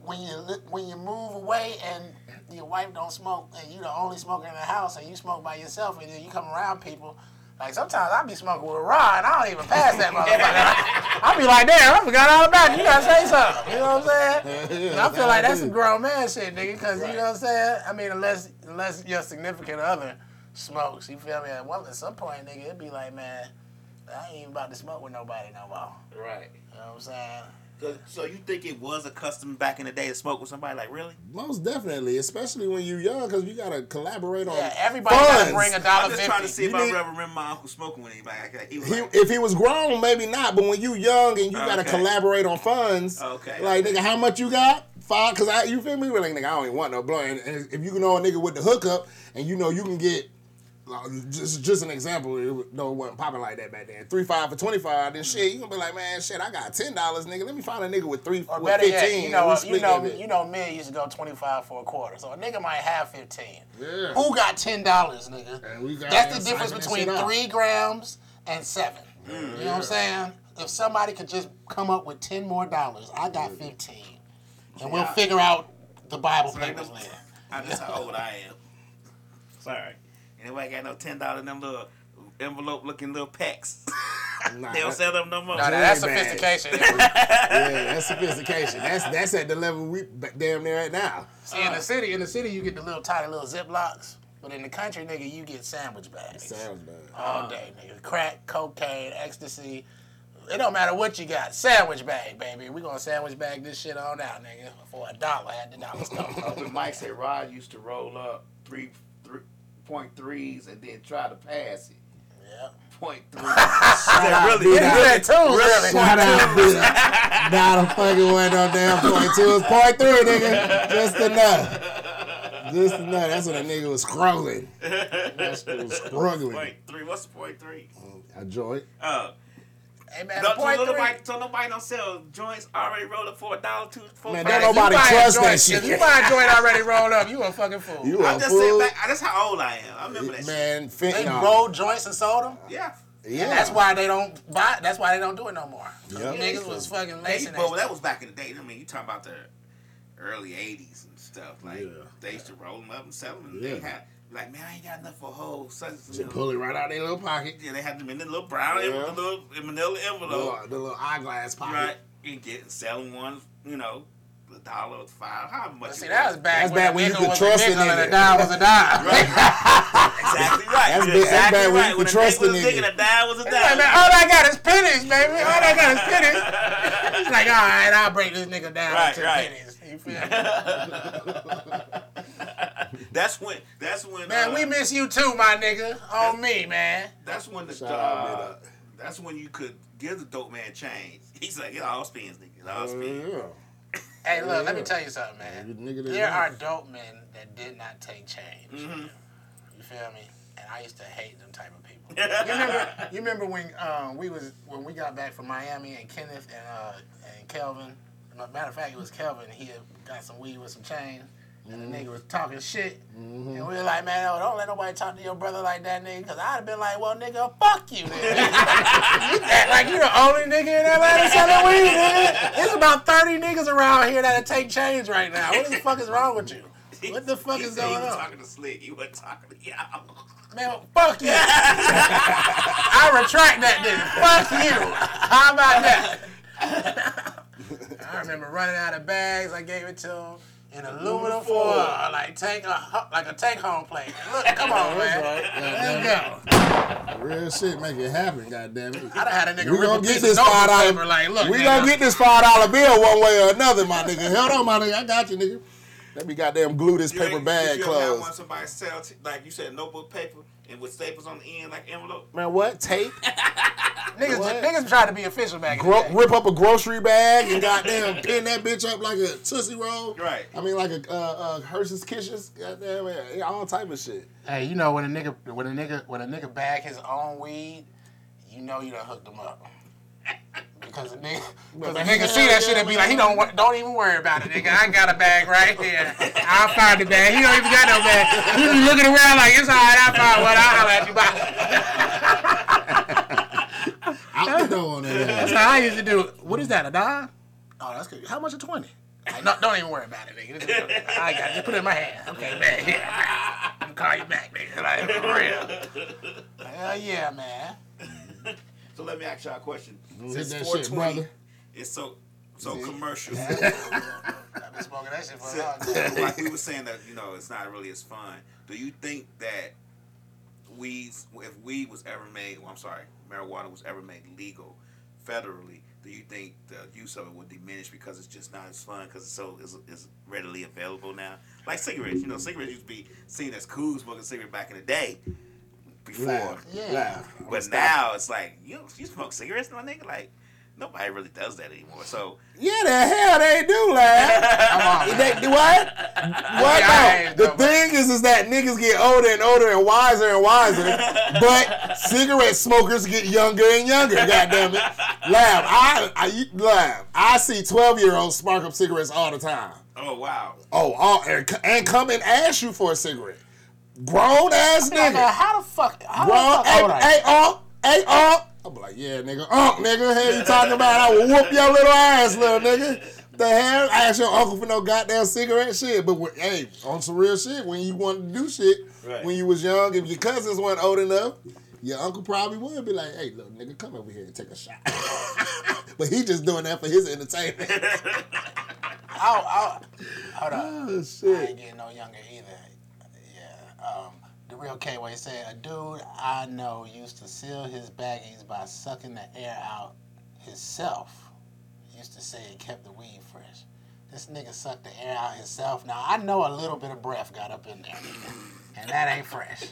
when you when you move away and your wife don't smoke and you the only smoker in the house and you smoke by yourself and then you come around people. Like sometimes I be smoking with Rod and I don't even pass that motherfucker. *laughs* I be like, damn, I forgot all about you. You gotta say something. You know what I'm saying? And I feel like that's some grown man shit, nigga. Cause you know what I'm saying. I mean, unless unless your significant other smokes, you feel me? At, one, at some point, nigga, it'd be like, man, I ain't even about to smoke with nobody no more. Right. You know what I'm saying? So, so you think it was a custom back in the day to smoke with somebody? Like, really? Most definitely, especially when you're young, because you gotta collaborate on. Yeah, everybody gotta funds. bring a I'm dollar just trying to fifty. see if You I need- ever remember my uncle smoking with anybody. Like. He He, like, if he was grown, maybe not. But when you young and you gotta collaborate on funds, Okay. Like nigga, how much you got? Five? Cause I, you feel me? Like nigga, I don't even want no blow. And, and if you know a nigga with the hookup, and you know you can get. Like, Just, just an example. It wa- no, it wasn't popping like that back then. Three five for twenty five. Then shit, you gonna be like, man, shit, I got ten dollars, nigga. Let me find a nigga with three or with better fifteen. Yet, you know, uh, you know, you know, men used to go twenty five for a quarter, so a nigga might have fifteen. Yeah. Who got ten dollars, nigga? And we got That's the difference between shit out. three grams and seven. you know what I'm saying? If somebody could just come up with ten more dollars, I got fifteen, and we'll figure out the Bible Sorry, papers no- later. I just how old I am. *laughs* Sorry. Anybody got no ten dollar in them little envelope looking little packs? *laughs* Nah, they don't sell them no more. Now, that's sophistication. *laughs* yeah, that's sophistication. That's that's at the level we b- damn near at now. See, in the city, in the city, you get the little tiny little Ziplocs, but in the country, nigga, you get sandwich bags. Sounds bad. all day, nigga. Crack, cocaine, ecstasy. It don't matter what you got. Sandwich bag, baby. We gonna sandwich bag this shit on out, nigga. For a dollar, had the dollars *laughs* come. Open Mike said Rod used to roll up three, three point threes and then try to pass it. yeah. Point *laughs* three. really? He said two, really. Shout out, bitch. Nah, the fucking went no damn point two. It's point three, nigga. Just enough. Just enough. That's when a nigga was scrolling. *laughs* That's what was struggling. point three. What's the point three? I joined. Uh, Hey man, no, the point so, three. nobody, so nobody don't sell joints already rolled up for a dollar, two, four, Man, five. don't nobody You trust joint- that shit. If you buy a joint already rolled up, you a fucking fool. You I'm a just saying, fool. back, that's how old I am. I remember that shit. Man, they fentanyl. roll joints and sold them. Yeah. Yeah. That's why they don't buy. That's why they don't do it no more. Yep. Niggas was fucking Hey, lacing but that. that was back in the day. I mean, you talking about the early '80s and stuff. Like Yeah. they used to roll them up and sell them. And Yeah. They had like, man, I ain't got enough for a whole such and Just pull it right out of their little pocket. Yeah, they had them in the little brown, Yeah. envelope, the little manila envelope, little, the little eyeglass pocket. right? And get selling one, you know, a dollar, or five, how much. But see, it that was back That's bad when you nickel could trust a a and nigga. a dime was a dime. *laughs* exactly right. That's You're big- that's exactly back when you right. could trust nickel a nigga. and a dime was a Hey, dime. man, all I got is pennies, baby. All I got is pennies. *laughs* It's like, all right, I'll break this nigga down Right, to right. pennies. You feel me? *laughs* *laughs* that's when. That's when. Man, uh, we miss you too, my nigga. On me, man. That's when the Shout out, uh, that's when you could give the dope man change. *laughs* He's like, it all spins, nigga. It all spins. Uh, *laughs* Hey, look, let me tell you something, man. Nigga- nigga there know. are dope men that did not take change. Mm-hmm. You feel me? And I used to hate them type of people. you remember? You remember when um, we was when we got back from Miami and Kenneth and uh, and Kelvin. Matter of fact, it was Kelvin. He had got some weed with some change. And the nigga was talking shit. Mm-hmm. And we were like, man, oh, don't let nobody talk to your brother like that, nigga. Because I'd have been like, well, nigga, fuck you, nigga. *laughs* you act like you the only nigga in Atlanta selling weed, nigga. There's about 30 niggas around here that'll take change right now. What the fuck is wrong with you? What the fuck He is said he going was on? talking to Slick. He wasn't talking to y'all. Man, fuck you. *laughs* I retract that nigga. Fuck you. How about that? *laughs* I remember running out of bags. I gave it to him in aluminum foil, like take a like a take home plate. Look, come *laughs* on, man. Let's go. Real shit, make it happen. Goddamn it. I'd have had a nigga We gonna get this five dollar. Like, look, we gonna get this five dollar bill one way or another, my nigga. Hold on, my nigga. I got you, nigga. Let me goddamn glue this You paper bag you ever had one somebody sell, t- like you said, notebook paper and with staples on the end, like envelope. Man, what? Tape? *laughs* niggas, What? niggas tried to be official back in Gro- the day. rip up a grocery bag and goddamn pin that bitch up like a tootsie roll. Right. I mean, like a uh, uh, Hershey's Kisses. Goddamn, man. All type of shit. Hey, you know when a nigga when a nigga when a nigga bag his own weed, you know you done hooked him up. Because the nigga, *laughs* because the nigga see that shit and be like, he don't wa- don't even worry about it, nigga. I got a bag right here. I'll find the bag. He don't even got no bag. He be looking around like it's all right. I found what I'll holler at you. Bye. Out the door on that That's how I used to do it. What is that? A dime? Oh, that's good. How much? A twenty? Like, no, don't even worry about it, nigga. This is- I got it. Just put it in my hand. Okay, man. Here. I'm gonna call you back, nigga. Like, for real. Hell yeah, man. *laughs* So let me ask y'all a question. Since that shit, 420 brother. is so so commercial. *laughs* I've been smoking that shit for a long time. like we were saying that you know it's not really as fun. Do you think that weed, if weed was ever made, well, I'm sorry, marijuana was ever made legal federally, do you think the use of it would diminish because it's just not as fun because it's so is, is readily available now? Like cigarettes, you know, cigarettes used to be seen as cool smoking cigarette back in the day. Before, Laugh. Yeah. Laugh. but now it's like you you smoke cigarettes, my nigga. Like nobody really does that anymore. So Yeah, the hell they do, lad. on, they, what? *laughs* What? Yeah, No. The thing is, is that niggas get older and older and wiser and wiser, but cigarette smokers get younger and younger. God damn it, lab. I, I lab. I see twelve year olds spark up cigarettes all the time. oh wow, Oh, all, and, and come and ask you for a cigarette. Grown ass Man, nigga. how the fuck? How Grown, the fuck hey, old are you? hey, uh, hey, uh. I'm like, yeah, nigga, uh, nigga, hell you talking about? I will whoop your little ass, little nigga. The hell? I asked your uncle for no goddamn cigarette shit. But when, hey, on some real shit, when you wanted to do shit, Right. when you was young, if your cousins weren't old enough, your uncle probably would be like, hey, little nigga, come over here and take a shot. *laughs* but he just doing that for his entertainment. *laughs* I'll, I'll, hold up. oh, I shit. ain't getting no younger either. Um, the real K way said, a dude I know used to seal his baggies by sucking the air out himself. He used to say it kept the weed fresh. This nigga sucked the air out himself. Now I know a little bit of breath got up in there, and that ain't fresh.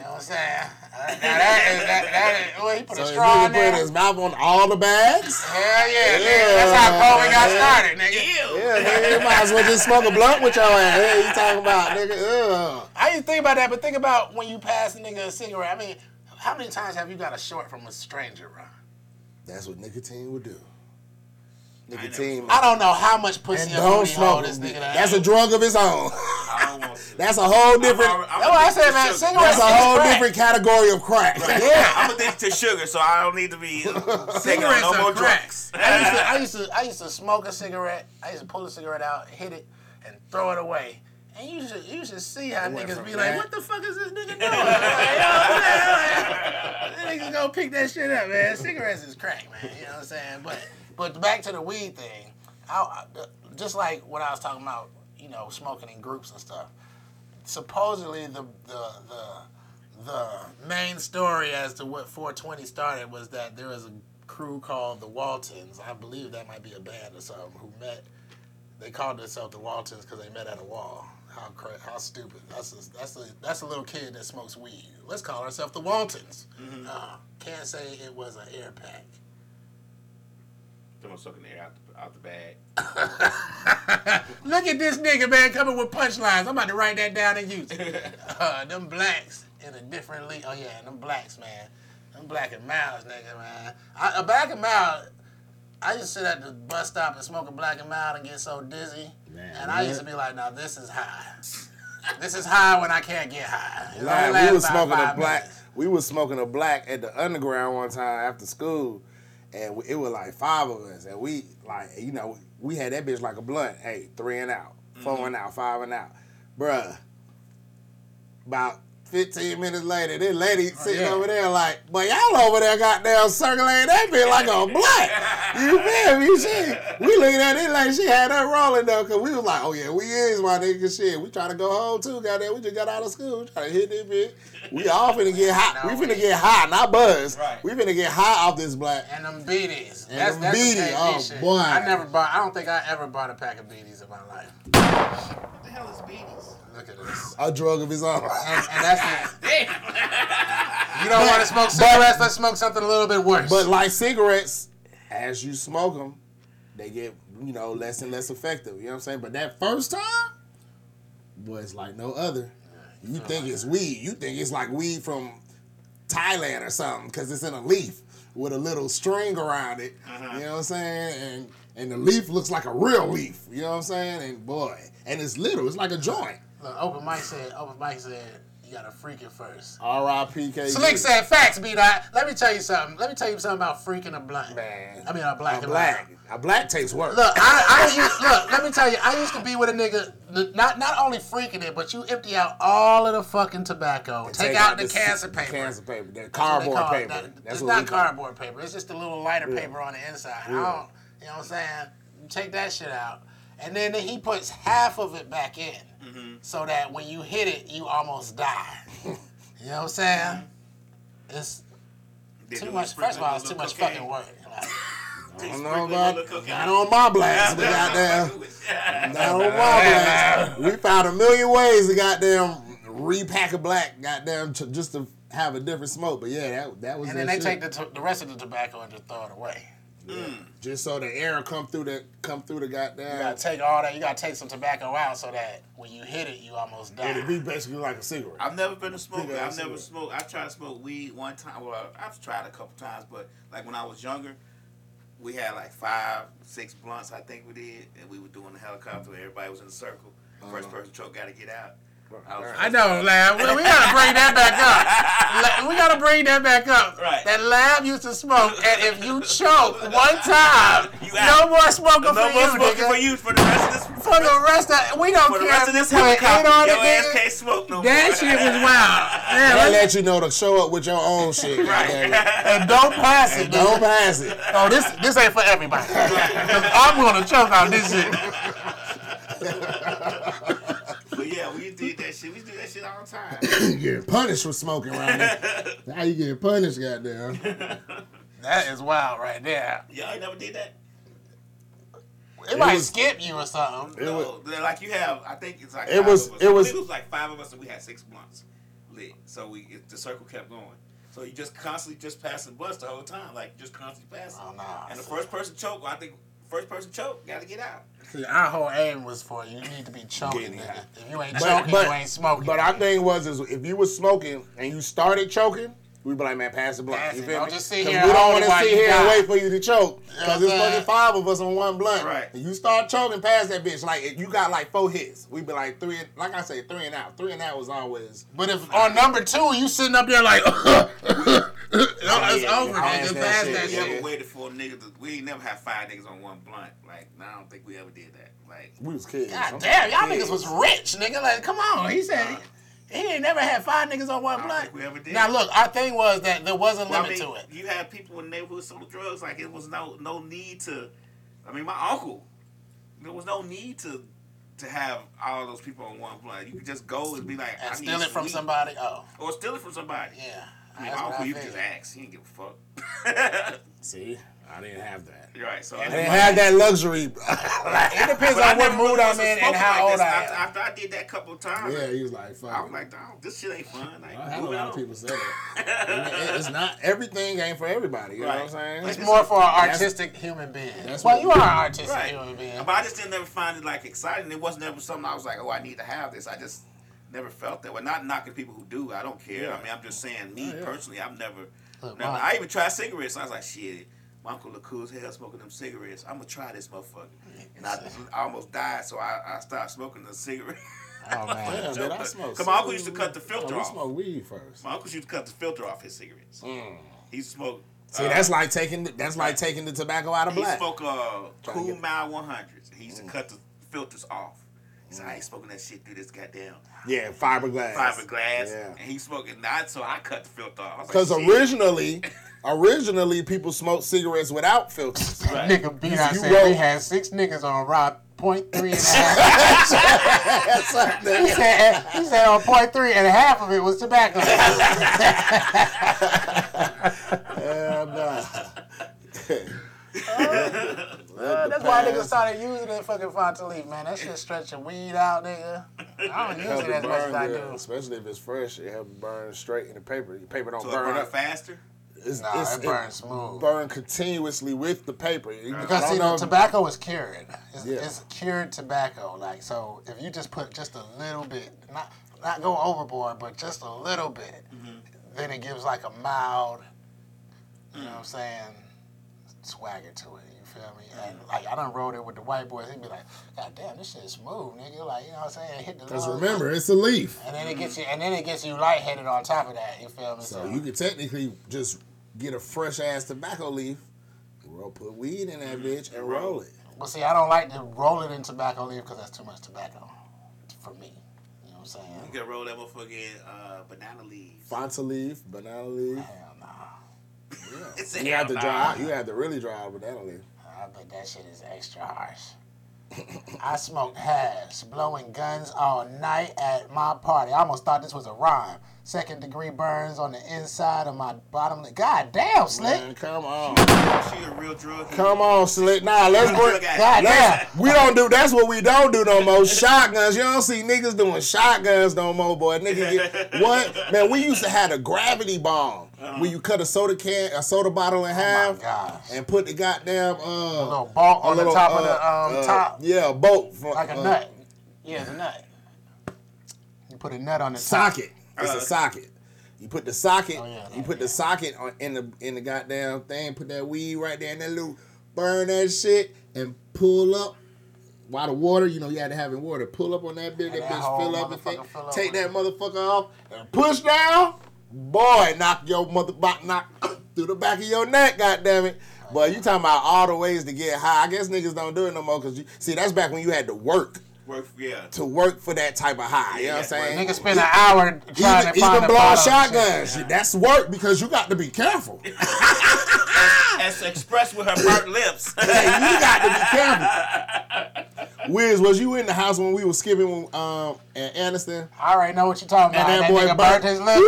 You know what I'm saying? Uh, now that is that, that is. Well, he put So a his straw in there. put his mouth on all the bags? Hell yeah, nigga. That's how COVID got started, nigga. Yeah, nigga, you might as well just smoke a blunt with your ass. Hey, you talking about, nigga? Ugh. I used to think about that, but think about when you pass a nigga a cigarette. I mean, how many times have you got a short from a stranger, bro? That's what nicotine would do. Never Nicotine. I don't know how much pussy And a don't booty hole smoke. this nigga done That's a drug of its own. I don't *laughs* want. That's a whole different. I'm, I'm That's what I said, man. sugar. Cigarettes- That's a whole crack. different category of crack. *laughs* Yeah. I'm addicted to sugar, so I don't need to be *laughs* Cigarettes no more crack. drugs. I used, to, I used to I used to smoke a cigarette. I used to pull a cigarette out, hit it, and throw it away. And you should you should see how niggas be that- like, what the fuck is this nigga doing? Like, you know what I'm saying? Like, niggas gonna pick that shit up, man. Cigarettes is crack, man. You know what I'm saying? But but back to the weed thing. I, just like what I was talking about, you know, smoking in groups and stuff. Supposedly the the the the main story as to what 420 started was that there was a crew called the Waltons. I believe that might be a band or something who met. They called themselves the Waltons because they met at a wall. How cra- how stupid! That's a, that's a that's a little kid that smokes weed. Let's call ourselves the Waltons. Uh, can't say it was an air pack. Someone sucking the air out the, out the bag. *laughs* Look at this nigga, man, coming with punchlines. I'm about to write that down and use it. Uh, them blacks in a different league. Oh yeah, them blacks, man. Them black and Milds, nigga, man. I, a black and mild. I used to sit at the bus stop and smoke a black and mild and get so dizzy. Man, and I used to be like, "Now this is high. this is high when I can't get high." It Like, we lasts was about smoking a black. minutes. We was smoking a black at the underground one time after school, and we- it was like five of us, and we like you know we had that bitch like a blunt. Hey, three and out, 4 mm-hmm. and out, five and out, bruh. About. 15 minutes later, this lady oh, sitting yeah. over there like, but y'all over there goddamn circulating that bitch like a black. You feel me? She, we looking at it like she had her rolling though, cause we was like, oh yeah, we is my nigga shit. We trying to go home too, goddamn. We just got out of school, trying to hit this bitch. We all finna get *laughs* hot. No, we finna we- get hot, not buzz. Right. We finna get hot off this black. And them bidis. And that's them that's bidis, the oh, shit. boy. I never bought. I don't think I ever bought a pack of bidis in my life. What the hell is beanies? Look at this. A drug of his own. *laughs* And, and that's it. *laughs* Damn. You don't want to smoke cigarettes? Let's smoke something a little bit worse. But like cigarettes, as you smoke them, they get you know less and less effective. You know what I'm saying? But that first time, boy, it's like no other. You think it's weed? You think it's like weed from Thailand or something because it's in a leaf with a little string around it. Uh-huh. You know what I'm saying? And and the leaf looks like a real leaf. You know what I'm saying? And boy, and it's little. It's like a joint. Look, open mic said. Open mic said you gotta freak it first. R.I.P. K. Slick said facts, B dot. Let me tell you something. Let me tell you something about freaking a blunt. Man. I mean a black. a black. A black tastes worse. Look, I, I used, look. Let me tell you, I used to be with a nigga. Not not only freaking it, but you empty out all of the fucking tobacco. Take, out, the this cancer paper. Cancer paper. The cardboard paper. That- That's it's what not we call it. cardboard paper. It's just a little lighter paper on the inside. I don't, you know what I'm saying? Take that shit out, and then he puts half of it back in, Mm-hmm. so that when you hit it, you almost die. *laughs* you know what I'm saying? It's too much. First of all, it's too much fucking work. Like, *laughs* I don't know about not on my blast, but goddamn, not on my blast. We found a million ways to goddamn repack a black, goddamn, to, just to have a different smoke. But yeah, that that was. and then that they shit. take the, to- the rest of the tobacco and just throw it away. Mm. just so the air come through the come through the goddamn. You goddamn. gotta take all that. You gotta take some tobacco out so that when you hit it, you almost die. It'd be basically like a cigarette. I've never been a smoker. I've never smoked. I tried to smoke weed one time. Well, I've tried a couple times, but like when I was younger, we had like five, six blunts. I think we did, and we were doing the helicopter. Everybody was in a circle. First uh-huh. person choke got to get out. I, know, lab. Well, we gotta bring that back up. *laughs* We gotta bring that back up. Right. That lab used to smoke, and if you choke one time, *laughs* You no more smoking No for more you, smoking nigga. for you for the rest of this. For the rest of we don't for the rest of if this you put helicopter, eight on your it, ass nigga. can't smoke no more. That shit was wild. They *laughs* Man, let let's- you know to show up with your own shit. right? it. and don't pass it. Don't nigga. pass it. Oh, this this ain't for everybody. I'm gonna choke on this shit. Shit. We do that shit all the time. *laughs* You getting punished for smoking around here. *laughs* How you getting punished, goddamn? That is wild right there. Y'all never did that. It, might was- skip you or something. It was- No, they're like you have. I think it's like It five was- Of us. it was- it was like five of us, and we had six blunts lit. So we it, the circle kept going. So you just constantly just passing blunts the whole time, like just constantly passing. Oh, nah. And the first person choke, I think first person choke, got to get out. See, our whole aim was for you need to be choking. Nigga. high. If you ain't But- choking, but- you ain't smoking. But our thing was is if you was smoking and you started choking, we'd be like, man, pass the blunt. Pass you it. feel Don't me? just sit 'Cause here we don't want to while sit you here and wait for you to choke. Because what there's I'm fucking five of us on one blunt. Right. And you start choking past that bitch. Like if you got like four hits. We'd be like three like I say, three and out. Three and out was always But if on number two you sitting up there like, *laughs* *laughs* Oh, it's yeah, over, yeah, nigga. pass that Pass shit, We yeah. shit. ever waited for a nigga to? We ain't never had five niggas on one blunt. Like I don't think we ever did that. Like we was kids. God I'm damn, y'all kids. niggas was rich, nigga. Like, come on. He said he ain't never had five niggas on one I don't blunt. think we ever did. Now look, our thing was that there was a Well, I limit mean, to it. You had people in the neighborhood selling drugs. Like it was no no need to. I mean, my uncle. There was no need to to have all those people on one blunt. You could just go and be like, I And need steal it some from weed. somebody. Oh, or steal it from somebody. yeah. I mean, That's my what you just ask. He didn't give a fuck. *laughs* See, I didn't have that. Right. So I didn't have that luxury. *laughs* it depends But on what mood I'm was in and how like old this. I After, am. after I did that couple times, Yeah, he was like, fuck. I it. was like, dog, this shit ain't fun. Like, I had a moving lot of people say that. *laughs* It- it's not everything ain't for everybody. You know what I'm Right. saying? It's more for an artistic human being. that's well, what- you are an artistic Right. human being. But I just didn't ever find it like exciting. It wasn't ever something I was like, oh, I need to have this. I just never felt that. Well, not knocking people who do. I don't care. Yeah. I mean, I'm just saying, me Oh, yeah. personally, I've never. Look, never I even tried cigarettes. I was like, shit. My uncle look cool as hell smoking them cigarettes. I'm gonna try this motherfucker, and I, I almost died, so I, I stopped smoking the cigarette. Oh man. *laughs* Damn, I smoke. Cause my uncle used to cut the filter oh, off. smoke weed first. My uncle used to cut the filter off his cigarettes. He used to smoke. Mm. See, uh, that's like taking the, that's like taking the tobacco out of He black. smoked uh, Kool Mild 100s. He used to cut the filters off. He said, I ain't smoking that shit through this goddamn Yeah, fiberglass. fiberglass. Yeah. And he smoking that, so I cut the filter off. I was like, Because originally, originally people smoked cigarettes without filters. Right. Nigga beat out said roll- we had six niggas on rod point three and a half. *laughs* he, said, he said on point three and half of it was tobacco. *laughs* Hell nah. Uh, that's why niggas started using that fucking Fonta leaf, man. That shit stretch your weed out, nigga. I don't use it as much as I burn, yeah, do. Especially if it's fresh, it help it burn straight in the paper. Your paper don't So it burn burn up. faster? It's, Nah, it's, it burns smooth. Burn continuously with the paper. You- Because don't see, know the tobacco is cured. It's, Yeah. it's cured tobacco. Like so, if you just put just a little bit, not not go overboard, but just a little bit, then it gives like a mild, you know what I'm saying, swagger to it. You feel me? And like I done rode it with the white boys. He'd be like, God damn, this shit is smooth, nigga. Like you know what I'm saying? Hit the. Because remember, it's a leaf. And then it gets you, and then it gets you lightheaded on top of that. You feel me? So you could technically just get a fresh ass tobacco leaf, roll, put weed in that bitch, and roll it. But see, I don't like to roll it in tobacco leaf because that's too much tobacco for me. You know what I'm saying? You can roll that motherfucker in uh, banana leaves. Fanta leaf, banana leaf. Hell nah. *laughs* It's You have to hell dry. You have to really dry out banana leaf. I bet that shit is extra harsh. I smoked hash, blowing guns all night at my party. I almost thought this was a rhyme. Second degree burns on the inside of my bottom lip. God damn, Slick. Man, come on. She a real drug. Come on, Slick. Nah, let's bring. God damn. Let's, we don't do. That's what we don't do no more. *laughs* Shotguns. You don't see niggas doing shotguns no more, boy. Nigga, get, what? Man, we used to have a gravity bong where you cut a soda can, a soda bottle in Oh half, gosh. and put the goddamn uh, A little bolt on the little, top of uh, the um, uh, top, Yeah, a bolt. From, like a uh, nut. Yeah, it's a nut. You put a nut on the top. Socket. It's a Uh, socket. You put the socket. Oh, yeah, you put the socket on, in the in the goddamn thing. Put that weed right there in that little. Burn that shit and pull up. While the water, you know, you had to have in water. Pull up on that bitch. That that bitch fill up and thing. fill up Take that motherfucker off and push down. Boy, knock your mother knock *coughs* through the back of your neck. Goddamn it. But you talking about all the ways to get high. I guess niggas don't do it no more because you see that's back when you had to work Work, yeah. to work for that type of high. You know what I'm Yeah, saying? Nigga spend an hour trying even, to find even a blowing shotguns, shit. that's work because you got to be careful. *laughs* As expressed with her burnt lips. *laughs* hey, you got to be careful. Wiz, was you in the house when we were skipping um, at Aniston? I already know what you're talking And about. that boy nigga burnt burnt his lip.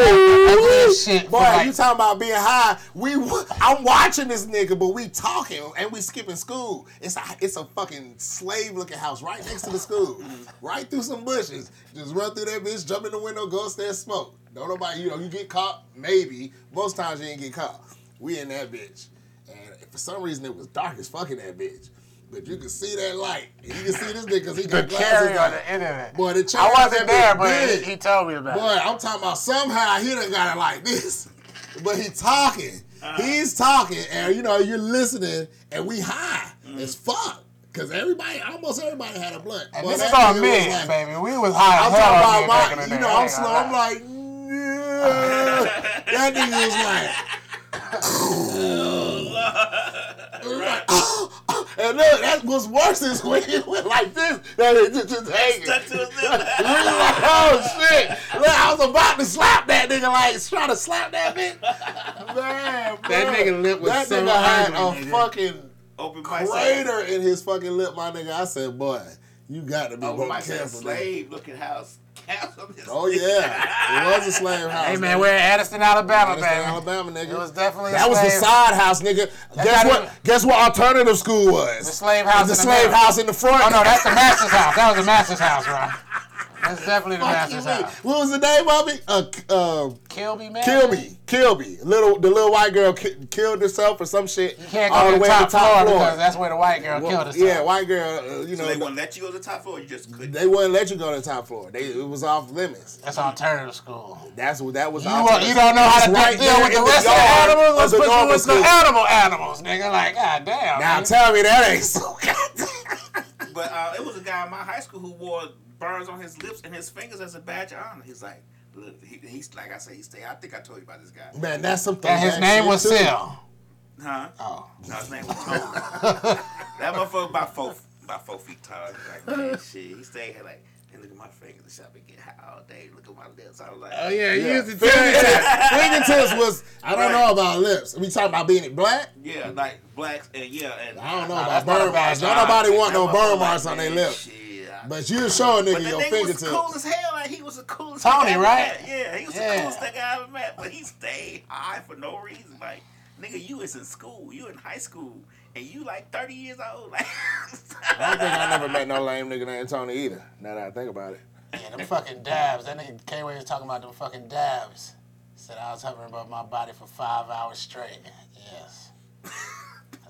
That shit Boy, like- you talking about being high? We, I'm watching this nigga, but we talking and we skipping school. It's a, it's a fucking slave looking house right next to the school, right through some bushes. Just run through that bitch, jump in the window, go upstairs, smoke. Don't nobody, you know, you get caught, maybe. Most times you ain't get caught. We in that bitch, and for some reason it was dark as fucking that bitch. But you can see that light. And you can see this nigga because he The got glasses carry on on. the internet. Boy, the I cherry on wasn't there, bitch but big. he, he told me about Boy, it. I'm talking about somehow he done got it like this. But he talking. Uh-huh. He's talking, and you know, you're listening, and we high as fuck. Cause everybody, almost everybody had a blunt. And Boy, this that is on nigga me, like- baby. We was high I'm as hell on talking me about back in my, the you know, I I'm ain't slow. I'm lie. like, yeah. *laughs* that nigga was like, It was like, and look, that was worse is when he went like this. That it just, just hanging. Stuck to his lip. We was like, oh shit! Look, I was about to slap that nigga, like trying to slap that bitch. Man, That bro. nigga lip was that so nigga had a nigga. fucking Open my crater in his fucking lip, my nigga. I said, boy, you got to be Open more my careful. nigga. slave looking house. house on this. Oh yeah, it was a slave house. Hey man, nigga. we're at Addison, Alabama, Addison, baby. Alabama, nigga. It was definitely that a was the slave, side house, nigga. That Guess what? it. Guess what? Alternative school was The slave house The in the slave middle. house in the front. Oh no, that's the master's house. That was the master's house, bro. That's definitely the Fuck you, master's mean. What was the name of it? Uh, uh, Kilby, man. Kilby, Kilby. Little the little white girl ki- killed herself or some shit. You can't go all to the the way top, to the top floor, floor. because that's where the white girl Well, killed herself. yeah, white girl. Uh, you So know, they wouldn't let you go to the top floor. You just couldn't. they wouldn't let you go to the top floor. They it was off limits. That's alternative school. That's what that was. You, off want, you don't know how to It's right deal there with the in rest of the animals? Let's put you with the school. animal animals, nigga. Like, god damn. Now man. tell me that ain't so *laughs* goddamn. But uh, it was a guy in my high school who wore burns on his lips and his fingers as a badge of honor. He's like, look, he, he's like I said, he stay. I think I told you about this guy. Man, that's some. and his name was too. Huh? Oh. No, his name was Tony. *laughs* that motherfucker about four, about four feet tall. He's like, man, *laughs* shit. He stayed here like, and look at my fingers. The shop and get high all day. Look at my lips. I was like, Oh yeah, you Yeah. used to tell me that. *laughs* Fingertips was. I don't know about lips. We talking about being black. yeah, like blacks and yeah, and I don't know Nah, about that's burn marks. Don't nobody want no That burn marks like, on their lips. Shit. I- But you show a But nigga that your nigga fingertips. was cool as hell. Like he was the coolest. Tony, nigga I ever right? met. Yeah, he was Yeah. the coolest nigga I ever met. But he stayed high for no reason. Like nigga, you was in school. You in high school, and you like thirty years old. Like I don't think I never met no lame nigga named Tony either. Now that I think about it. Yeah, them fucking dabs. That nigga K Way was talking about them fucking dabs. Said I was hovering above my body for five hours straight. Yes. *laughs*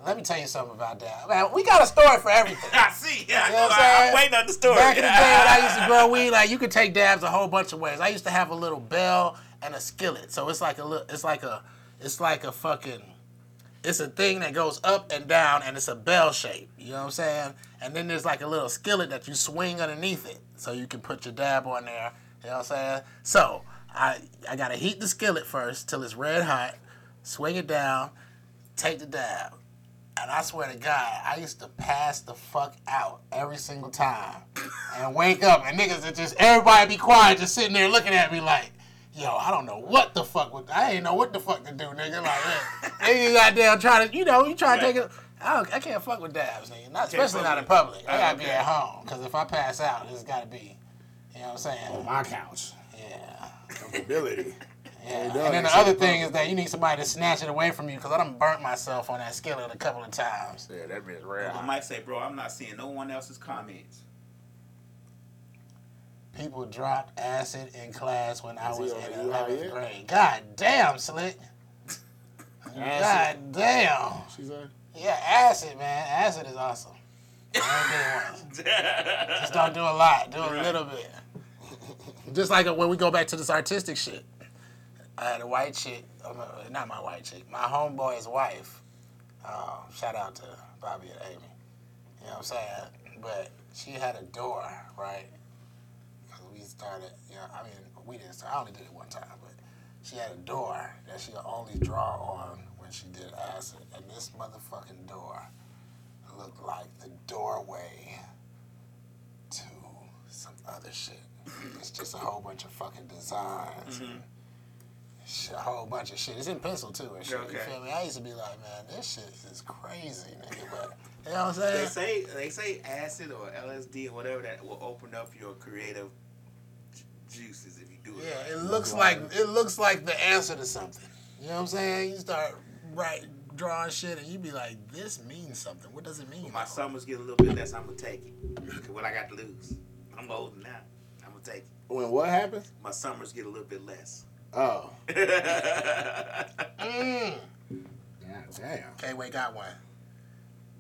Let me tell you something about that. Man, we got a story for everything. *laughs* I see. Yeah, You know what I'm saying? am waiting on the story. Back in the day when I used to grow *laughs* weed, like you could take dabs a whole bunch of ways. I used to have a little bell and a skillet, so it's like a little, it's like a, it's like a fucking, it's a thing that goes up and down, and it's a bell shape. You know what I'm saying? And then there's like a little skillet that you swing underneath it, so you can put your dab on there. You know what I'm saying? So I, I gotta heat the skillet first till it's red hot, swing it down, take the dab. And I swear to God, I used to pass the fuck out every single time and wake up and niggas would just everybody be quiet, just sitting there looking at me like, yo, I don't know what the fuck would I ain't know what the fuck to do, nigga. Like, yeah, *laughs* nigga goddamn trying to, you know, you try to take it. I, don't, I can't fuck with dabs, nigga. Not, especially not in public. I gotta be at home because if I pass out, it's gotta be, you know what I'm saying? On my couch. Yeah. Comfortability. *laughs* Yeah. And then the other thing is that you need somebody to snatch it away from you because I done burnt myself on that skillet a couple of times. Yeah, that bitch rare. I might say, bro, I'm not seeing no one else's comments. People dropped acid in class when I was in is he out 11th grade. God damn, Slick. God damn. She said. Yeah, acid, man. Acid is awesome. I don't do. *laughs* Just don't do a lot. Do a little bit. Just like when we go back to this artistic shit. I had a white chick, not my white chick, my homeboy's wife. Uh, shout out to Bobby and Amy. You know what I'm saying? But she had a door, right? we started, you know, I mean, we didn't start, I only did it one time, but she had a door that she could only draw on when she did acid. And this motherfucking door looked like the doorway to some other shit. It's just a whole bunch of fucking designs. shit, a whole bunch of shit. It's in pencil too and shit. You feel me? I used to be like, man, this shit is crazy, nigga. But you know what I'm saying? They say they say acid or LSD or whatever that will open up your creative juices if you do it. Yeah, it looks like it looks like the answer to something. You know what I'm saying? You start right drawing shit and you be like, this means something. What does it mean? My summers get a little bit less. I'm gonna take it. 'Cause what I got to lose, I'm old now. I'm gonna take it. When what happens? My summers get a little bit less. Oh. *laughs* Mm. God damn. Okay, wait, got one.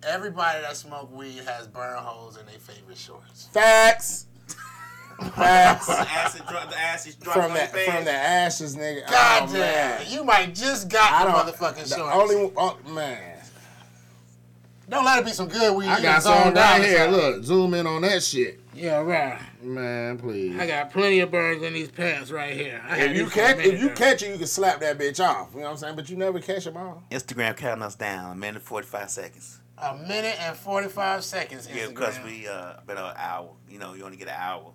Everybody that smoke weed has burn holes in their favorite shorts. Facts. Facts. the acid, dro- the acid dropping from on that from the ashes, nigga. God oh, damn, man. you might just got I the motherfucking the shorts. only oh, man. Don't let it be some good weed. I You got some down right here. Look, zoom in on that shit, Yeah, right. Man. Please. I got plenty of burns in these pants right here. I if you these for a catch, minute, if you though. catch it, you can slap that bitch off. You know what I'm saying? But you never catch them all. Instagram counting us down, a minute forty five seconds. a minute and forty five seconds. Yeah, because we uh been an hour. You know, you only get an hour.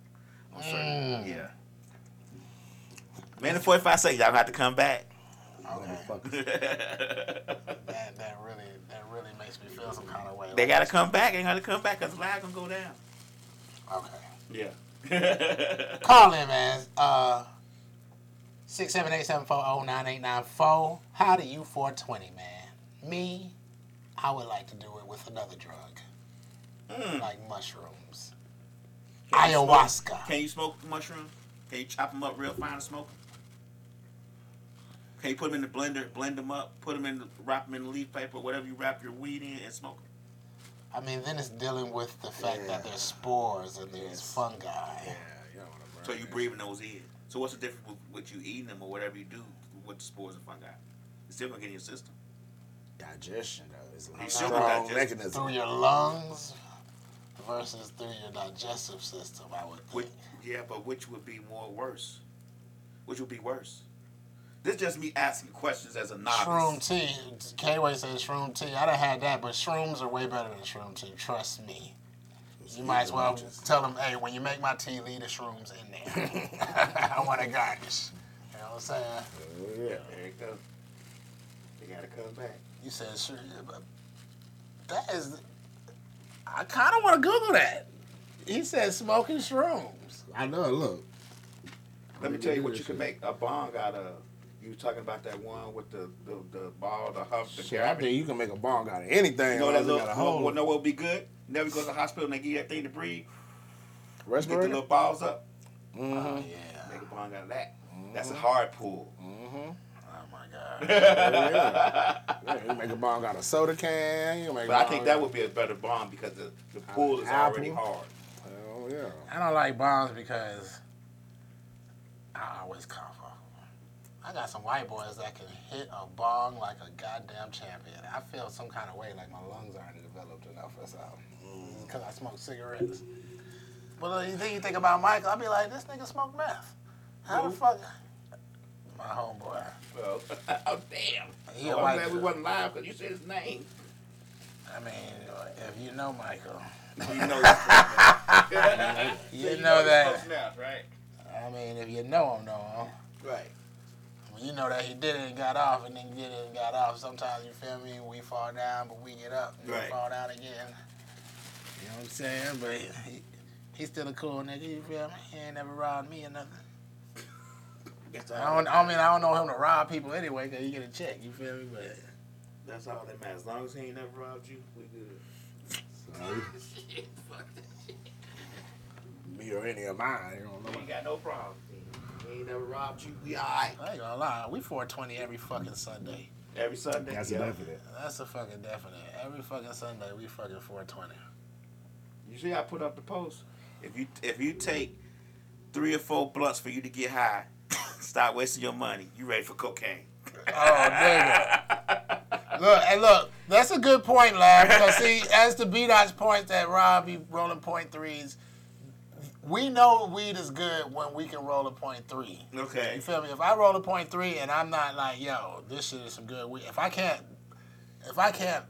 On certain, Mm. Yeah. Minute forty five seconds. Y'all gonna have to come back. Okay. *laughs* That that really that really makes me feel some kind of way. They Like, gotta come back. They gotta come back because live gonna go down. Okay. Yeah. *laughs* Call in, man. Uh, six seven eight seven four zero nine eight nine four. How do you 420, man? Me, I would like to do it with another drug, Mm. like mushrooms, Can ayahuasca. Can you smoke mushrooms? Can you chop them up real fine and smoke them? Can you put them in the blender, blend them up, put them in, the, wrap them in the leaf paper, whatever you wrap your weed in, and smoke them? I mean, then it's dealing with the fact that there's spores and there's fungi. Yeah, you don't want So you're breathing those in. So what's the difference with, with you eating them or whatever you do with the spores and fungi? It's still gonna get in your system. Digestion, though. It's You like a still strong got digestion. mechanism. Through your lungs versus through your digestive system, I would think. Which, yeah, but which would be more worse? Which would be worse? This just me asking questions as a novice. Shroom tea. K-Way says shroom tea. I done had that, but shrooms are way better than shroom tea. Trust me. You might as well tell them, hey, when you make my tea, leave the shrooms in there. *laughs* I want a garnish. You know what I'm saying? Oh, yeah. There it goes. They gotta come back. You said sure, yeah, but that is. I kind of want to Google that. He said smoking shrooms. I know, look. Let me tell you what you can make a bong out of. You was talking about that one with the the, the ball, the huff, the Shit, I cavity. think you can make a bong out of anything. You know that little, it got a well, hole. well, know what would be good? Never go to the hospital and they give you that thing to breathe. Get the little balls up. Mm-hmm. Oh yeah. Make a bong out of that. That's a hard pull. Mm-hmm. Oh my god. yeah. yeah, you make a bomb out of soda can. You make But I think that would be a better bomb because the, the pull is apple. already hard. Hell yeah. I don't like bombs because I always cough off. 'em. I got some white boys that can hit a bong like a goddamn champion. I feel some kind of way, like my lungs aren't developed enough or something. Because I smoke cigarettes. But uh, you think you think about Michael, I'd be like, this nigga smoke meth. How the fuck? My homeboy. Well, *laughs* oh damn! He oh, I'm glad we wasn't live because you said his name. I mean, if you know Michael, You know, that. *laughs* *laughs* you know that. Mouth, right? I mean, if you know him, know him. Right. When you know that he did it and got off, and then did it and got off. Sometimes you feel me, we fall down, but we get up, and Right. we fall down again. You know what I'm saying? But he, he's still a cool nigga. You feel me? He ain't never robbed me or nothing. That's I don't. I mean, I don't know him to rob people anyway, cause he get a check. You feel me? But That's all that matters. As long as he ain't never robbed you, we good. *laughs* Me or any of mine. You don't We know. ain't got no problem. He ain't never robbed you. We alright. I ain't gonna lie, we 420 every fucking Sunday. Every Sunday. That's yeah. a definite. That's a fucking definite. Every fucking Sunday, we fucking 420. You see, I put up the post. If you if you take three or four blunts for you to get high, *coughs* stop wasting your money. You ready for cocaine? Oh, nigga. Look, and look, that's a good point, lad. Because see, as the B Dot's point that Rob be rolling point threes, we know weed is good when we can roll a point three. Okay. You feel me? If I roll a point three and I'm not like, yo, this shit is some good weed. If I can't, if I can't,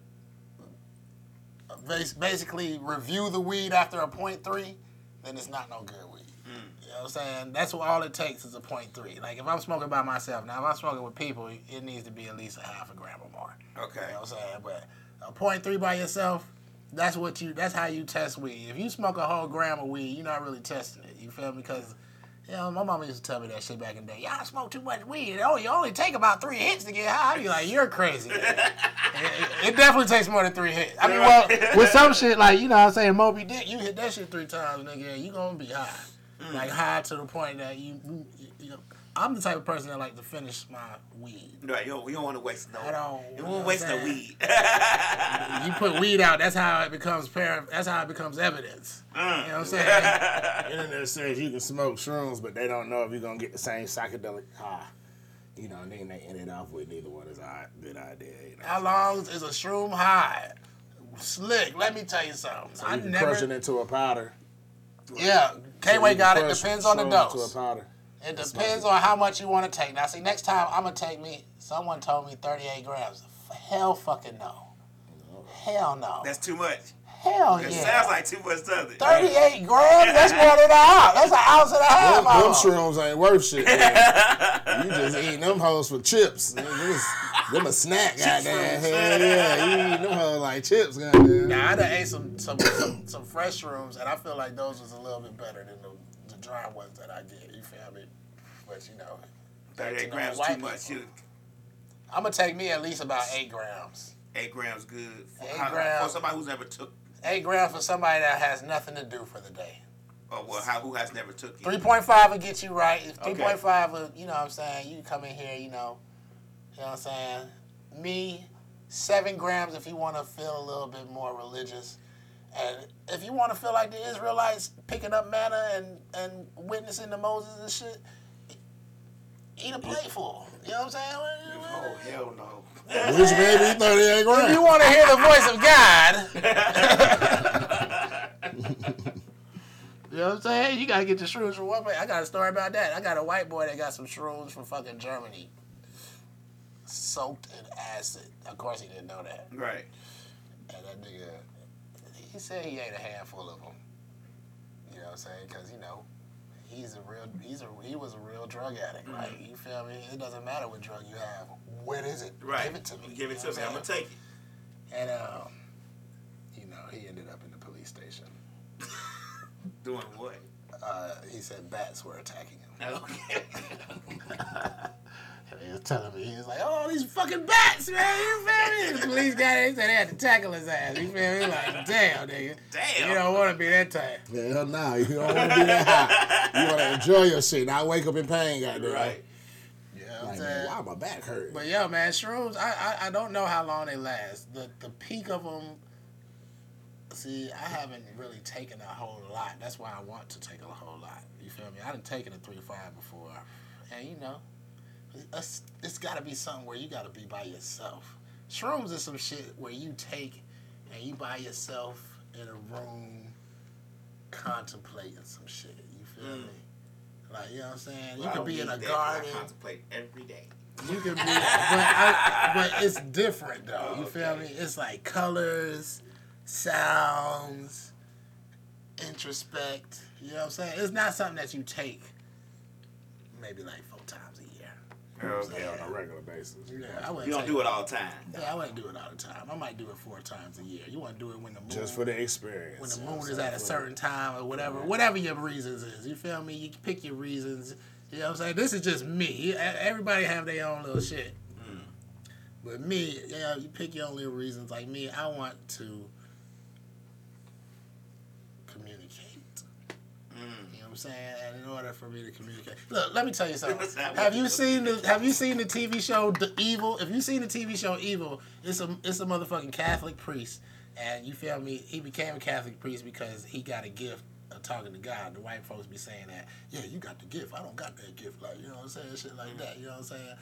basically review the weed after a point three, then it's not no good weed. Hmm. You know what I'm saying? That's what all it takes is a point three. Like if I'm smoking by myself, now if I'm smoking with people, it needs to be at least a half a gram or more. Okay. You know what I'm saying? But a point three by yourself, that's what you that's how you test weed. If you smoke a whole gram of weed, you're not really testing it. You feel me? Because you know, my mama used to tell me that shit back in the day. Y'all smoke too much weed. Oh, you only take about three hits to get high. I'd be like, you're crazy. *laughs* it, it- it definitely takes more than three hits. I mean, well, with some shit like you know, what I'm saying Moby Dick, you hit that shit three times, nigga, you gonna be high. Mm. Like high to the point that you, you, you know, I'm the type of person that like to finish my weed. Right. You don't, you don't want to waste no. I don't- You you don't know want to what I'm waste no weed. *laughs* you put weed out, that's how it becomes par- That's how it becomes evidence. You know what I'm saying? Mm. Internet says you can smoke shrooms, but they don't know if you're gonna get the same psychedelic high. You know, and then they end it off with neither one is a good idea. You know? how long is a shroom high? Slick. Let me tell you something. So I you can never. crush it into a powder. Yeah, K-Way you can got it. Depends on the shrooms To a dose. powder. It That's depends on how much you want to take. Now, see, next time I'm gonna take me. Someone told me 38 grams. Hell, fucking no. Hell no. That's too much. Hell It yeah. sounds like too much, doesn't it? 38 grams? That's more than an ounce. That's an ounce and a half. Them, them almost. shrooms ain't worth shit. man. *laughs* you just eating them hoes for chips. Them, them a snack, goddamn. shrooms. Hell yeah, you eating them hoes like chips, goddamn. Now, I done ate some, some, some, some fresh shrooms, and I feel like those was a little bit better than the, the dry ones that I get. You feel me? But, you know, 38 know, grams too much. people. I'm going to take me at least about eight grams. eight grams good. For, Eight how- grams. for somebody who's never took, Eight grams for somebody that has nothing to do for the day. or well, how, who has never took it. 3.5 will get you right. If Okay. 3.5 will, you know what I'm saying, you come in here, you know, you know what I'm saying? Me, seven grams if you want to feel a little bit more religious. And if you want to feel like the Israelites picking up manna and, and witnessing the Moses and shit, eat a plateful. You know what I'm saying? Oh, hell no. Which baby 38 If you want to hear the voice of God, *laughs* you know what I'm saying? You gotta get your shrooms from one place. I got a story about that. I got a white boy that got some shrooms from fucking Germany, soaked in acid. Of course, he didn't know that. Right. And that nigga, he said he ate a handful of them. You know what I'm saying? Because you know, he's a real, he's a, he was a real drug addict. Like you feel me? It doesn't matter what drug you have. What is it? Right. Give it to me. Give it to me. I'm I'm going to take it. and um, you know, he ended up in the police station. *laughs* Doing what? Uh, he said bats were attacking him. Okay. And *laughs* he was telling me, he was like, "Oh, these fucking bats, man! You feel me?" The police guy, they said they had to tackle his ass. You feel me? Like, damn, nigga. Damn. You don't want to be that type. Hell nah, you don't want to be that high. You want to enjoy your shit, not wake up in pain, goddamn. right. Yeah, I'm Like, saying? man, why my back hurt? But yo, man, shrooms. I, I I don't know how long they last. The the peak of them. See, I haven't really taken a whole lot. That's why I want to take a whole lot. You feel me? I done taken a three five before, and you know, it's, it's got to be something where you got to be by yourself. Shrooms is some shit where you take and you by yourself in a room contemplating some shit. You feel me? Mm. Like you know what I'm saying? You Well, I could be in a garden. I contemplate every day. You can be, *laughs* but, I, but it's different though. Oh, You feel okay. me? It's like colors, sounds, introspect. You know what I'm saying? It's not something that you take maybe like four times a year. Okay. on a regular basis. Yeah, I wouldn't. You don't do it all the time. Yeah, I wouldn't do it all the time. I might do it four times a year. You want to do it when the moon, Just for the experience. when the moon what is I'm at a certain time or whatever, whatever your reasons is. You feel me? You pick your reasons. You know what I'm saying? This is just me. Everybody have their own little shit. Mm. But me, you know, you pick your own little reasons. Like me, I want to I'm saying? And in order for me to communicate, look, let me tell you something. *laughs* Have you seen the Have you seen the TV show The Evil? If you seen the TV show Evil, it's a it's a motherfucking Catholic priest, and you feel me? He became a Catholic priest because he got a gift of talking to God. The white folks be saying that, yeah, you got the gift. I don't got that gift. Like you know what I'm saying? Shit like that. You know what I'm saying?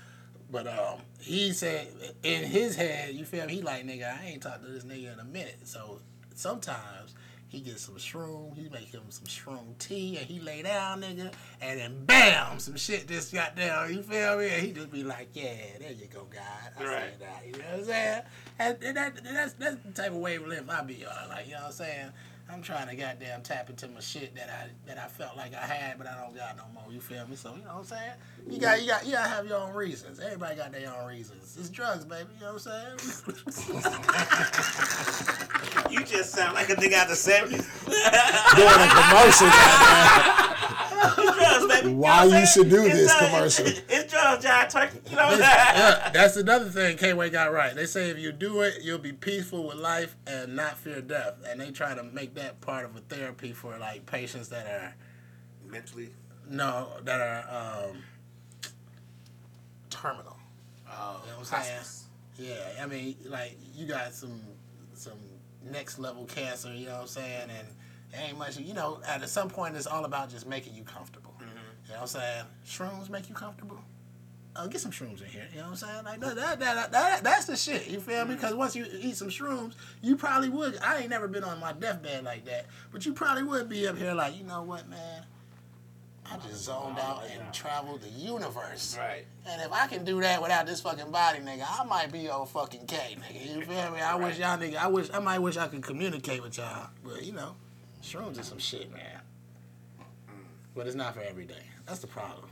But um, he said in his head, you feel me? He like nigga, I ain't talked to this nigga in a minute. So sometimes he get some shroom, he make him some shroom tea, and he lay down, nigga, and then bam, some shit just got down. You feel me? And he just be like, yeah, there you go, God. I Right. said that. You know what I'm saying? And, and that, that's that's the type of wavelength I be on. Like you know what I'm saying? I'm trying to goddamn tap into my shit that I that I felt like I had, but I don't got no more. You feel me? So you know what I'm saying? You got you got you gotta have your own reasons. Everybody got their own reasons. It's drugs, baby. You know what I'm saying? *laughs* You just sound like a nigga out of the 70s. Doing a commercial, goddamn. drugs, baby. You know Why you should do It's this drugs. commercial. *laughs* It's drugs, John Turkey. You know what I'm saying? Yeah, that's another thing K-Way got right. They say if you do it, you'll be peaceful with life and not fear death. And they try to make that part of a therapy for like patients that are Mentally. no that are um, terminal. Oh, You know what I'm saying? Yeah, I mean, like you got some some next level cancer. You know what I'm saying? And ain't much. You know, at some point, it's all about just making you comfortable. You know what I'm saying? Shrooms make you comfortable. Uh, get some shrooms in here. You know what I'm saying? Like that, that, that, that that's the shit. You feel me? Because once you eat some shrooms, you probably would. I ain't never been on my deathbed like that, but you probably would be up here like, you know what, man? I just zoned out and traveled the universe. Right. And if I can do that without this fucking body, nigga, I might be old fucking K, nigga. You feel me? I wish y'all nigga, I wish, I might wish I could communicate with y'all. But, you know, shrooms is some shit, man. But it's not for every day. That's the problem.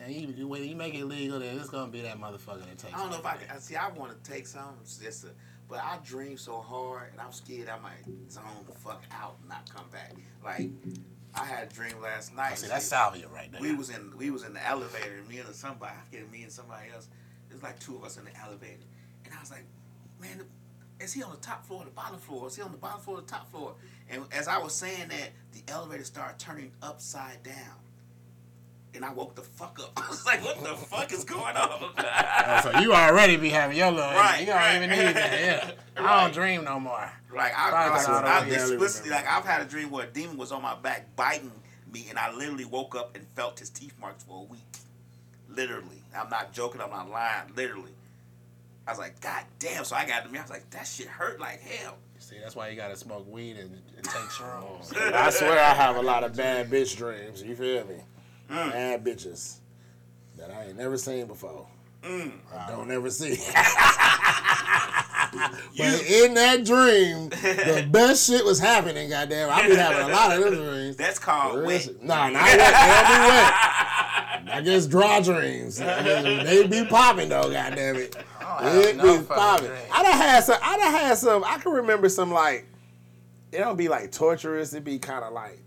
And you, when you make it legal, then it's gonna be that motherfucker that takes I don't know if I can. See, I want to take some, just a, but I dream so hard, and I'm scared I might zone the fuck out and not come back. Like, I had a dream last night. I See, that's salvia right there. We was in we was in the elevator, me and somebody, I forget me and somebody else. There's like two of us in the elevator, and I was like, man, is he on the top floor or the bottom floor? Is he on the bottom floor or the top floor? And as I was saying that, the elevator started turning upside down. And I woke the fuck up. *laughs* I was like, what the fuck is going on? *laughs* Oh, so you already be having your little, Right, you don't right. even need that, yeah. *laughs* I don't dream no more. Like I, Probably like, not I, all the way. explicitly, like I've had a dream where a demon was on my back biting me, and I literally woke up and felt his teeth marks for a week. Literally, I'm not joking. I'm not lying. Literally, I was like, God damn! So I got to me. I was like, that shit hurt like hell. See, that's why you gotta smoke weed and, and take shrooms. I swear I have a lot of bad bitch dreams. You feel me? Mm. Bad bitches that I ain't never seen before. Mm. I don't ever see. *laughs* *laughs* but in that dream, the *laughs* best shit was happening. Goddamn, I be having a lot of those dreams. That's called wet. Nah, not wet. Don't be wet. I guess draw dreams. They be popping though. Goddamn it. It no be popping. dreams. I done had some. I done had some. I can remember some like. It don't be like torturous. It be kind of like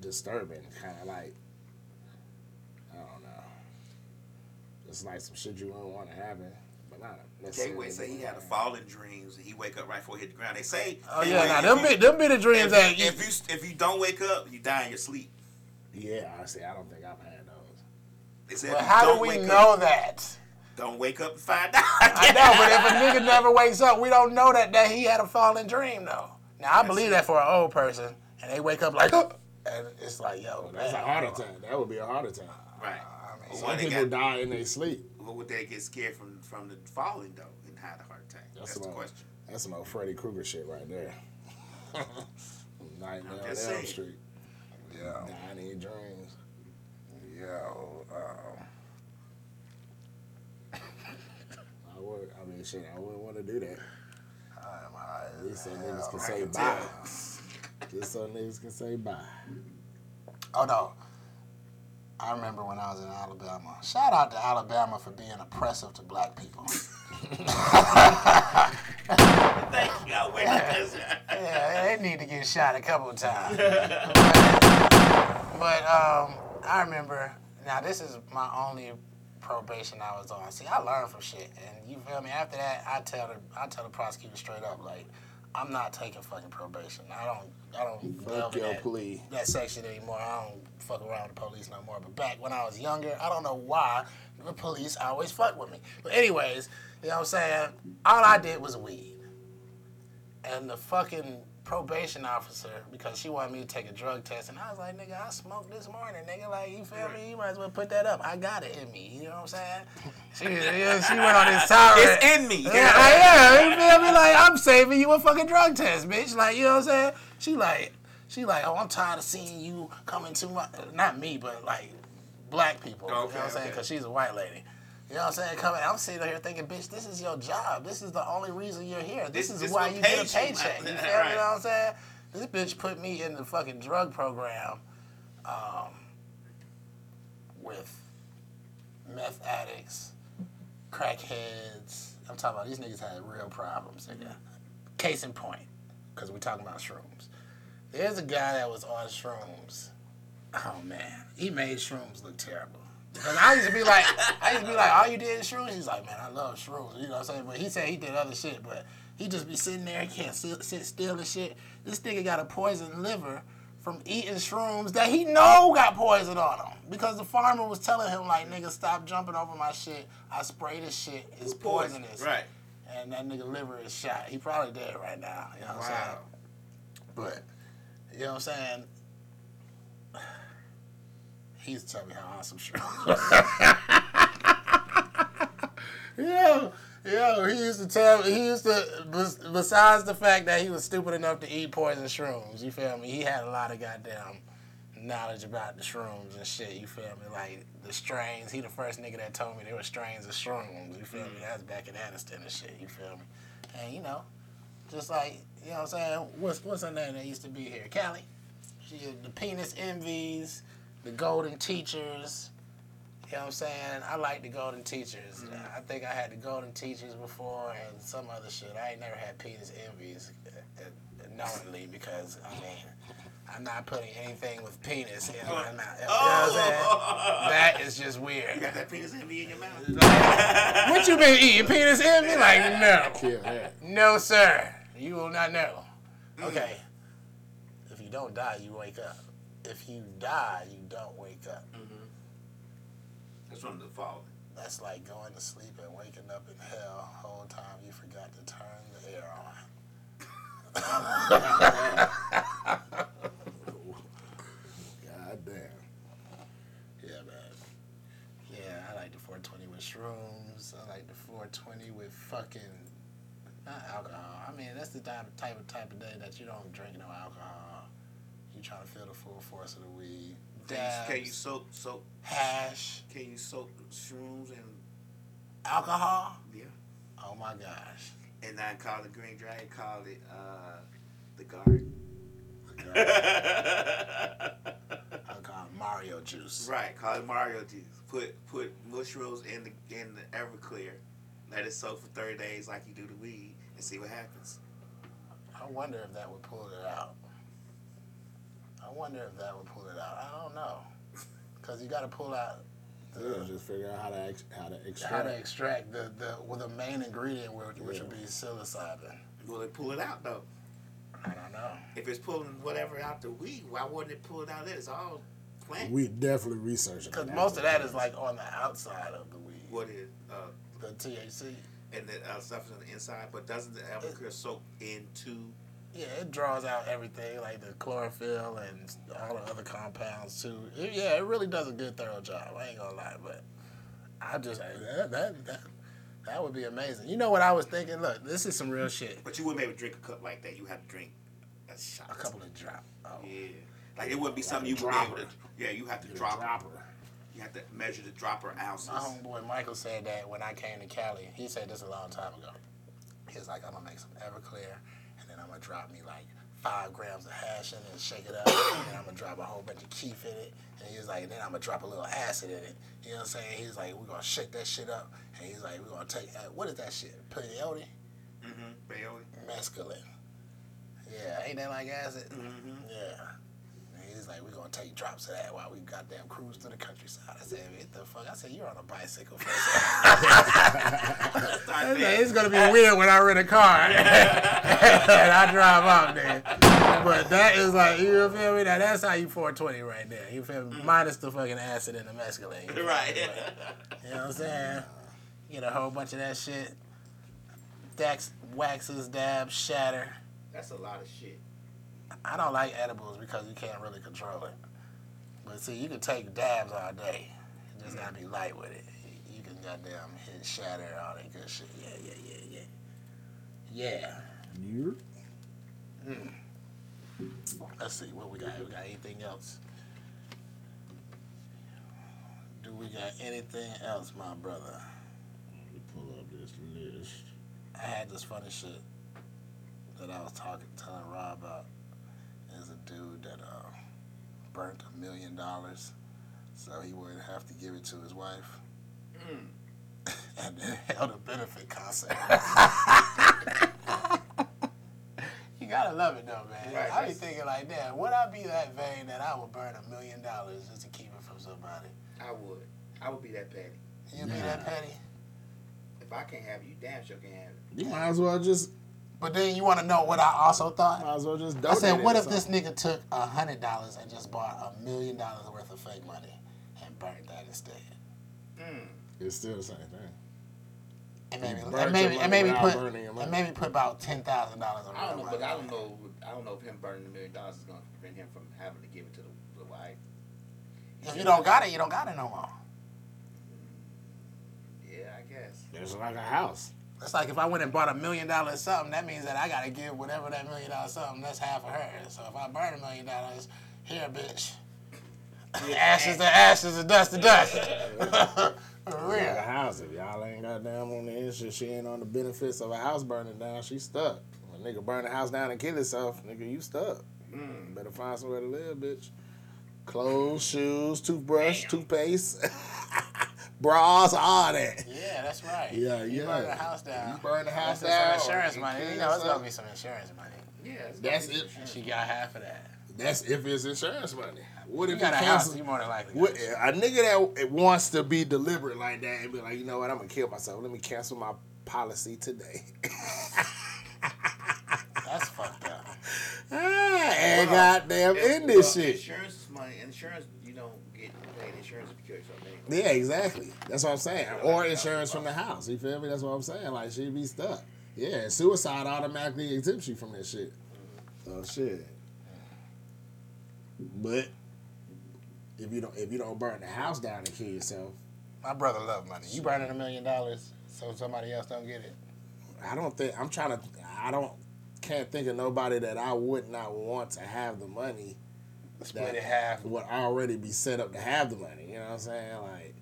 disturbing. Kind of like. I don't know. It's like some shit you don't want to happen, but not necessarily. K-Way say he had a falling dreams and he wake up right before he hit the ground. They say, Oh yeah, now if them you- be them be the dreams if, that you, you, if you if you don't wake up, you die in your sleep. Yeah, I say I don't think I've had those. They said, Well, how do don't we know Up, that? don't wake up and find *laughs* out. I know, but if a nigga never wakes up, we don't know that that he had a falling dream though. Now I believe that for an old person, and they wake up like, *laughs* and it's like, yo, That's a man. heart attack. That would be a heart attack. right. Or Some when they people got, die in their sleep. what would they get scared from from the falling though and have a heart attack? That's, That's the what- question. That's some old Freddy Krueger shit right there. *laughs* Nightmare on Elm just saying. Street. Yeah. Dying in your dreams. Yo, um, I would. I mean, shit. I wouldn't want to do that. I'm high At least so niggas can I say bye. tell. Just so niggas can say bye. Oh no. I remember when I was in Alabama. Shout out to Alabama for being oppressive to black people. *laughs* Thank you. I wait *laughs* yeah, they need to get shot a couple of times. *laughs* but um, I remember. Now this is my only probation I was on. See, I learned from shit, and you feel me. After that, I tell the I tell the prosecutor straight up, like, I'm not taking fucking probation. I don't I don't Fuck your that, plea. that section anymore. I don't fuck around with the police no more. But back when I was younger, I don't know why the police always fuck with me. But anyways, you know what I'm saying? All I did was weed. And the fucking probation officer, because she wanted me to take a drug test, and I was like, nigga, I smoked this morning, nigga. Like, you feel me? You might as well put that up. I got it in me. You know what I'm saying? She, yeah, she went on this tirade. It's in me. Yeah, yeah, you feel me? Like I'm saving you a fucking drug test, bitch. Like you know what I'm saying? She like, she like, oh, I'm tired of seeing you coming to my, not me, but like black people. you know what I'm saying? okay. Because she's a white lady. You know what I'm saying? Coming, I'm sitting here thinking, bitch, this is your job. This is the only reason you're here. This, This- is this why you get a paycheck. You *laughs* feel? Right. You know what I'm saying? This bitch put me in the fucking drug program, um, with meth addicts, crackheads. I'm talking about these niggas had real problems, nigga. Case in point, because we're talking about shrooms. There's a guy that was on shrooms. Oh man, he made shrooms look terrible. Because I used to be like, *laughs* I used to be like, all you did is shrooms. He's like, man, I love shrooms. You know what I'm saying? But he said he did other shit, but he just be sitting there, he can't sit, sit still and shit. This nigga got a poisoned liver from eating shrooms that he know got poison on him. Because the farmer was telling him, like, nigga, stop jumping over my shit. I spray this shit. It's Poison. poisonous. Right. And that nigga liver is shot. He probably dead right now. You know what I'm saying? Wow. But you know what I'm saying? *sighs* He used to tell me how awesome shrooms. yeah, yeah. He used to tell me. He used to. Besides the fact that he was stupid enough to eat poison shrooms, you feel me? He had a lot of goddamn knowledge about the shrooms and shit. You feel me? Like the strains. He the first nigga that told me there were strains of shrooms. You feel me? That's back in Anniston and shit. You feel me? And you know, just like you know what I'm saying. What's what's her name that used to be here? Callie. She the penis envies, the golden teachers. You know what I'm saying? I like the golden teachers. I think I had the golden teachers before and some other shit. I ain't never had penis envies uh, uh, knowingly because I mean. I'm not putting anything with penis in my mouth. You know what I'm saying? That is just You weird. got that penis envy in your mouth? What you been eating? Penis envy? Like, no. Kill that. No, sir. You will not know. Mm. Okay. If you don't die, you wake up. If you die, you don't wake up. Mm-hmm. That's from the falling. That's like going to sleep and waking up in hell. Whole time you forgot to turn the air on. God damn. Yeah, man. Yeah, I like the 420 with shrooms. I like the 420 with fucking not alcohol. I mean, that's the type type of type of day that you don't drink no alcohol. You trying to feel the full force of the weed. Can you, can you soak soak hash, can you soak shrooms and alcohol. yeah? Oh my gosh. And I call it green dragon, call it uh the guard. it Mario juice. right, call it Mario juice. Put put mushrooms in the in the Everclear. Let it soak for thirty days like you do the weed and see what happens. I wonder if that would pull it out. I wonder if that would pull it out. I don't know. *laughs* Cause you got to pull out Yeah, just figure out how to ex- how to extract how extract. to extract the the well, the main ingredient which, which would be psilocybin. Will it pull it out though? I don't know. If it's pulling whatever out the weed, why wouldn't it pull it out? It's all plant. We definitely researching. Because most of that is like on the outside of the weed, What is uh the THC. And the uh, stuff on the inside, but doesn't the Everclear soak into? Yeah, it draws out everything like the chlorophyll and all the other compounds too. It- yeah, it really does a good thorough job. I ain't gonna lie, but I just that that that, that would be amazing. You know what I was thinking? Look, this is some real shit. But you wouldn't be able to drink a cup like that. You have to drink a shot. A couple of drop. Oh. Yeah. Like it wouldn't be something you would be able to. Yeah, you have to drop. dropper. You have to measure the dropper ounces. My homeboy Michael said that when I came to Cali. He said this a long time ago. He was like, I'm gonna make some Everclear, and then I'm gonna drop me like five grams of hash in it and shake it up, and I'm gonna drop a whole bunch of kief in it, and he was like, and then I'm gonna drop a little acid in it. You know what I'm saying? He's like, we're gonna shake that shit up, and he's like, we're gonna take uh, what is that shit? Peyote, Mm-hmm. Bailey. mescaline. Yeah, ain't that like acid? Mm-hmm. Yeah. And he's like, we're gonna take drops of that while we goddamn cruise to the countryside. I said, what the fuck? I said, you're on a bicycle first. I said, it's gonna be weird when I rent a car *laughs* and I drive off there. But that is like, you feel me? Now that's how you 420 right there. You feel me? Mm-hmm. Minus the fucking acid and the mescaline. you *laughs* feel? Right. But, you know what I'm saying? Get a whole bunch of that shit. Dax waxes, dabs, shatter. That's a lot of shit. I don't like edibles because you can't really control it. But see, you can take dabs all day. You just gotta be mm. light with it. You can goddamn hit shatter all that good shit. Yeah, yeah, yeah, yeah. Yeah. You? Mm. Let's see what we got. We got anything else? Do we got anything else, my brother? Let me pull up this list. I had this funny shit that I was talking, telling Rob about. There's a dude that uh, burnt a million dollars so he wouldn't have to give it to his wife. *laughs* and then held a benefit concert. *laughs* you gotta love it though, man. Right, I be thinking like, damn, would I be that vain that I would burn a million dollars just to keep it from somebody? I would. I would be that petty. You be that petty? If I can't have you damn sure can't have it. You might as well just But then you want to know what I also thought? might as well just I said, what or if this nigga took a hundred dollars and just bought a million dollars worth of fake money and burnt that instead? Hmm. It's still the same thing. And maybe, burnt and maybe, and maybe put, burning your money. and maybe put about ten thousand dollars on I don't know, but. I don't know. I don't know if him burning a million dollars is going to prevent him from having to give it to the, the wife. If you don't got it, you don't got it no more. Hmm. Yeah, I guess. It's like a house. It's like if I went and bought a million dollars something, that means that I gotta give whatever that million dollars something. That's half of hers. So if I burn a million dollars, here, bitch, *laughs* Ashes to ashes and dust to dust. *laughs* For The real. house, if y'all ain't got down on the insurance, she ain't on the benefits of a house burning down, she stuck. When a nigga burn the house down and kill himself, nigga, you stuck. Mm. Better find somewhere to live, bitch. Clothes, shoes, toothbrush, toothpaste, *laughs* bras, all that. Yeah, that's right. Yeah, You yeah. burn the house down. You burn the house That's down. Insurance money. You know, it's gonna be some insurance money. Yeah, it's That's gotta be it. She got half of that. That's if it's insurance money. What You if got a house, you more than likely. What, a nigga that wants to be deliberate like that and be like, you know what, I'm gonna kill myself. Let me cancel my policy today. *laughs* That's fucked up. ah, and Well, goddamn It's- in this well, shit. Insurance is money. Insurance, you don't get paid insurance if you kill yourself. Anyway. Yeah, exactly. That's what I'm saying. Or insurance from the house. You feel me? That's what I'm saying. Like she'd be stuck. Yeah, suicide automatically exempts you from that shit. Oh shit. But if you don't if you don't burn the house down and kill yourself, My brother love money. You burning a million dollars so somebody else don't get it. I don't think I'm trying to I don't can't think of nobody that I would not want to have the money Split it half. would already be set up to have the money. You know what I'm saying? Like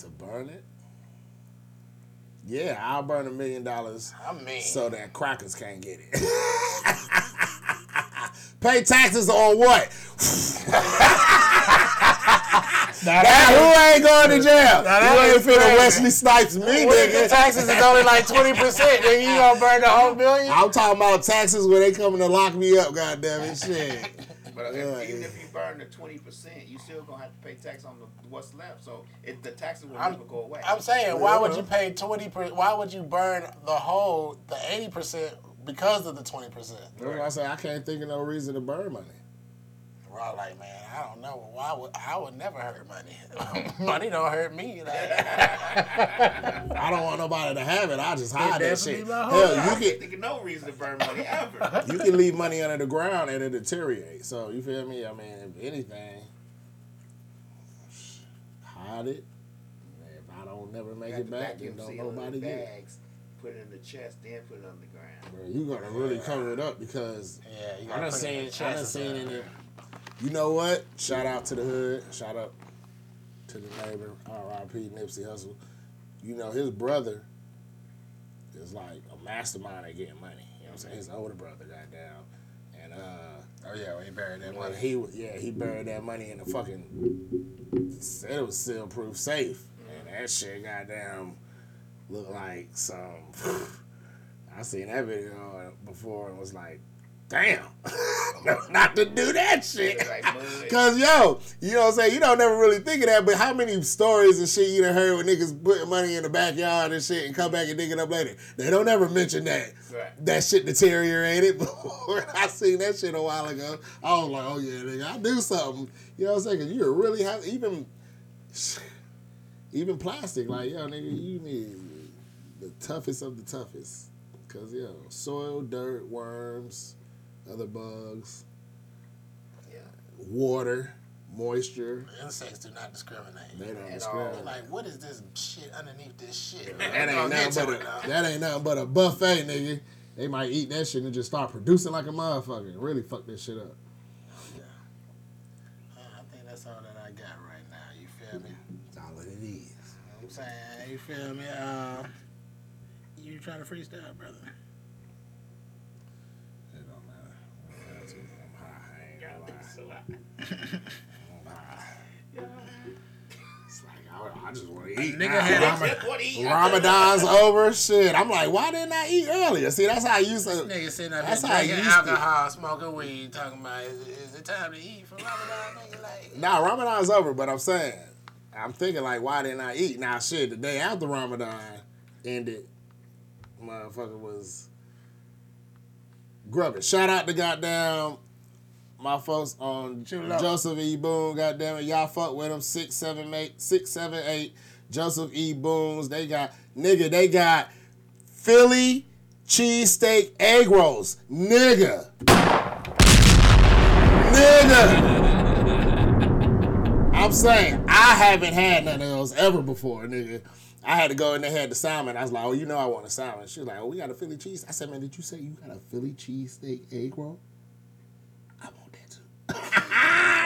to burn it. Yeah, I'll burn a million dollars I mean, so that crackers can't get it. *laughs* Pay taxes on what? *laughs* now Now, who ain't going to jail? that you ain't is finna crazy. Wesley Snipes me, What if the nigga. taxes is only like twenty percent? Then you gonna burn the whole million? I'm talking about taxes when they coming to lock me up, goddamn it, shit. But if, Yeah, even yeah. if you burn the twenty percent, you still gonna have to pay tax on the, what's left. So it, the taxes will I'm- never go away. I'm saying, why would you pay twenty? per Why would you burn the whole the eighty percent because of the twenty percent? That's why I say I can't think of no reason to burn money. We're all like, man, I don't know. Why would I would never hurt money? *laughs* money don't hurt me. Like, *laughs* I don't want nobody to have it. I just hide that shit. Hell, whole- you I can think of no reason to burn money ever. *laughs* you can leave money under the ground and it deteriorate. So you feel me? I mean, if anything, hide it. If I don't never make it back, vacuum then don't nobody the get it. bags, put it in the chest, then put it on the ground. Bro, you gotta really cover it up because yeah, you I gotta done put in seen, I done seen in it. You know what? Shout out to the hood. Shout out to the neighbor. R.I.P. Nipsey Hussle. You know his brother is like a mastermind at getting money. You know what I'm saying? His older brother got down, and uh, Oh yeah, when he buried that Well, money. he yeah he buried that money in the fucking said it was seal proof safe, and that shit goddamn looked like some. *sighs* I seen that video before and was like, damn, *laughs* not to do that shit. Cause yo, you know what I'm saying? You don't never really think of that, but how many stories and shit you done heard with niggas putting money in the backyard and shit and come back and dig it up later? They don't ever mention that Right. that shit deteriorated. *laughs* But *laughs* I seen that shit a while ago, I was like, oh yeah, nigga, I do something. You know what I'm saying? Cause you really have even *sighs* even plastic, like yo, nigga, you need the toughest of the toughest. Cause yo, soil, dirt, worms, other bugs, Yeah. water, moisture. Insects do not discriminate. They don't At discriminate. all. Like, what is this shit underneath this shit? That ain't nothing but a, that ain't nothing but a buffet, nigga. They might eat that shit and just start producing like a motherfucker. and Really fuck this shit up. Uh, I think that's all that I got right now. You feel me? That's all that it is. You know what I'm saying? You feel me? Um, you trying to freestyle, brother? It don't matter. I'm high, too. I'm high. I ain't gonna lie. I'm high. It's like I, I just want to eat. nigga now. had- Rama- What do you- Ramadan's over. Shit. I'm like, why didn't I eat earlier? See, that's how I used to. Nigga sitting up That's how I used to. alcohol, smoking weed, talking about is, is it time to eat for Ramadan? Nigga, like Nah, Ramadan's over, but I'm saying, I'm thinking like, why didn't I eat? Now, shit, the day after Ramadan ended, motherfucker was grubbing. Shout out to goddamn my folks on Joseph E. Boone. Goddamn it, y'all fuck with them. Six seven eight, six seven eight. Joseph E. Boone's. They got nigga. They got Philly cheesesteak egg rolls, nigga. Nigga. *laughs* I'm saying I haven't had none of those ever before, nigga. I had to go and they had the salmon. I was like, oh, you know I want a salmon. She was like, oh, we got a Philly cheese. I said, man, did you say you got a Philly cheese steak egg roll? I want that too. *laughs*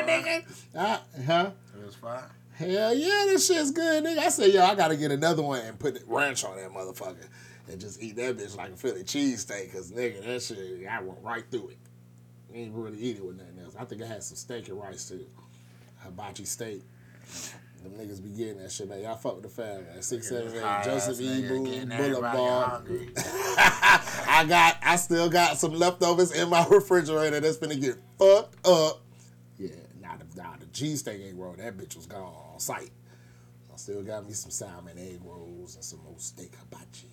nigga. Uh, huh? It was fine. Hell yeah, this shit's good, nigga. I said, yo, I gotta get another one and put the ranch on that motherfucker and just eat that bitch like a Philly cheesesteak, cause nigga, that shit, I went right through it. Ain't really eat it with nothing else. I think I had some steak and rice too. Hibachi steak. Them niggas be getting that shit, man. Y'all fuck with the fam, man. Six seven eight Joseph E. Boone Boulevard. I got, I still got some leftovers in my *laughs* refrigerator that's gonna get fucked up. Yeah, nah, the, nah, the cheesesteak ain't roll. That bitch was gone on site. I still got me some salmon egg rolls and some old steak hibachi.